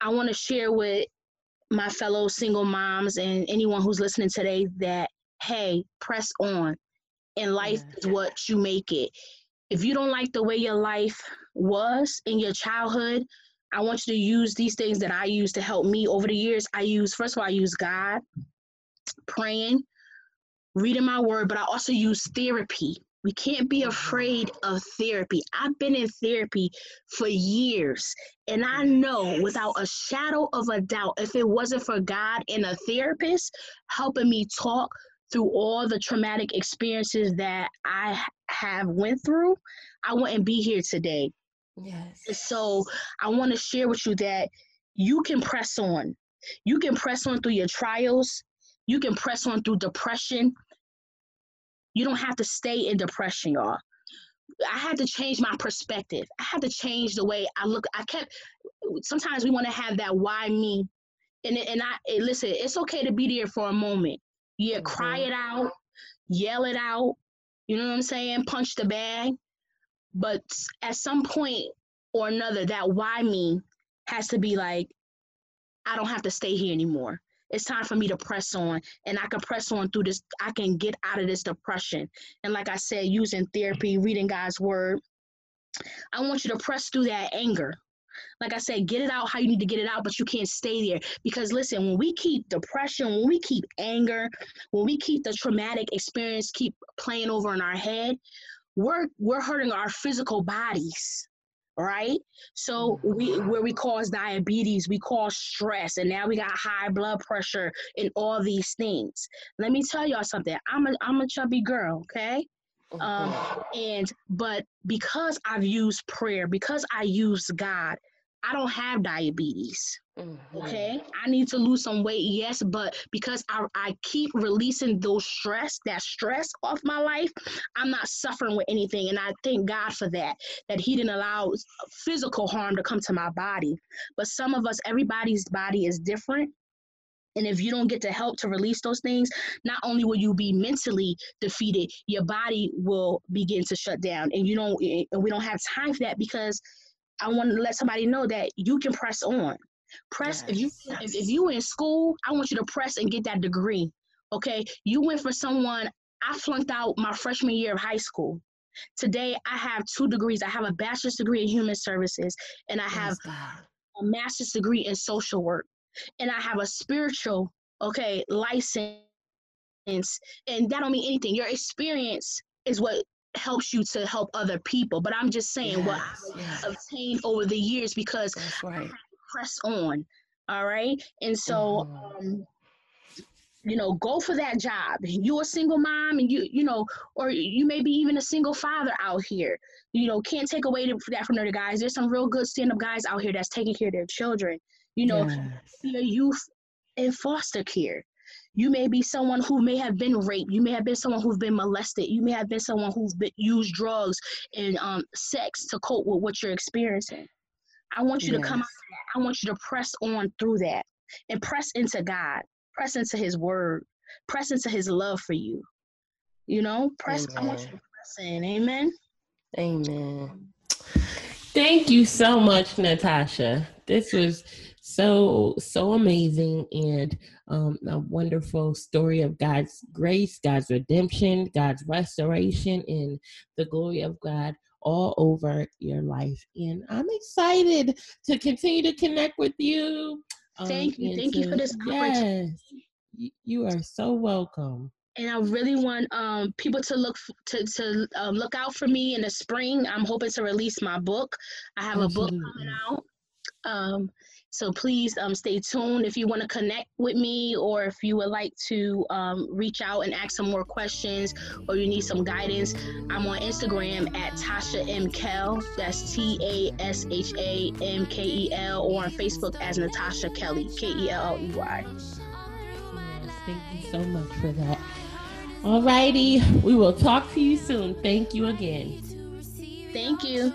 I want to share with my fellow single moms and anyone who's listening today that, hey, press on. And life Yeah. is what you make it. If you don't like the way your life was in your childhood, I want you to use these things that I use to help me over the years. I use, first of all, I use God, praying, reading my word, but I also use therapy. We can't be mm-hmm. afraid of therapy. I've been in therapy for years, and I mm-hmm. know without a shadow of a doubt, if it wasn't for God and a therapist helping me talk through all the traumatic experiences that I have went through, I wouldn't be here today. Yes. And so I want to share with you that you can press on. You can press on through your trials. You can press on through depression. You don't have to stay in depression, y'all. I had to change my perspective. I had to change the way I look. I kept sometimes we want to have that why me. And and I and listen, it's okay to be there for a moment. Yeah, mm-hmm. cry it out, yell it out. You know what I'm saying? Punch the bag. But at some point or another, that why me has to be like, I don't have to stay here anymore. It's time for me to press on and I can press on through this. I can get out of this depression. And like I said, using therapy, reading God's word, I want you to press through that anger. Like I said, get it out how you need to get it out, but you can't stay there. Because listen, when we keep depression, when we keep anger, when we keep the traumatic experience keep playing over in our head, we're we're hurting our physical bodies right? So we where we cause diabetes, we cause stress, and now we got high blood pressure and all these things. Let me tell y'all something. I'm a I'm a chubby girl, okay? Um, and but because I've used prayer, because I use God, I don't have diabetes. Mm-hmm. Okay. I need to lose some weight, yes, but because I, I keep releasing those stress, that stress off my life, I'm not suffering with anything. And I thank God for that, that He didn't allow physical harm to come to my body. But some of us, everybody's body is different. And if you don't get the help to release those things, not only will you be mentally defeated, your body will begin to shut down. And you don't and we don't have time for that because I want to let somebody know that you can press on. Press yes, if you if, if you in school, I want you to press and get that degree. Okay, you went for someone. I flunked out my freshman year of high school. Today, I have two degrees. I have a bachelor's degree in human services, and I have a master's degree in social work, and I have a spiritual okay license. And that don't mean anything. Your experience is what helps you to help other people. But I'm just saying yes, what I've yes. obtained over the years because right. I press on. All right. And so mm-hmm. um, you know, go for that job. You're a single mom and you, you know, or you may be even a single father out here. You know, can't take away that from the other guys. There's some real good stand-up guys out here that's taking care of their children. You know, yes. youth in foster care. You may be someone who may have been raped. You may have been someone who's been molested. You may have been someone who's been, used drugs and um, sex to cope with what you're experiencing. I want you yes. to come out I want you to press on through that and press into God, press into His Word, press into His love for you. You know, press. Amen. I want you to press in. Amen. Amen. Thank you so much, Natasha. This was so so amazing and um, a wonderful story of God's grace, God's redemption, God's restoration, and the glory of God all over your life. And I'm excited to continue to connect with you. Um, Thank you. Thank to, you for this opportunity. Yes, you are so welcome and I really want um, people to look f- to to um, look out for me in the spring. I'm hoping to release my book. I have Absolutely. a book coming out. Um, so please um, stay tuned if you want to connect with me or if you would like to um, reach out and ask some more questions or you need some guidance. I'm on Instagram at Tasha M. Kell. That's T A S H A M K E L or on Facebook as Natasha Kelley, K E L L E Y. Yes, thank you so much for that. All righty, we will talk to you soon. Thank you again. Thank you.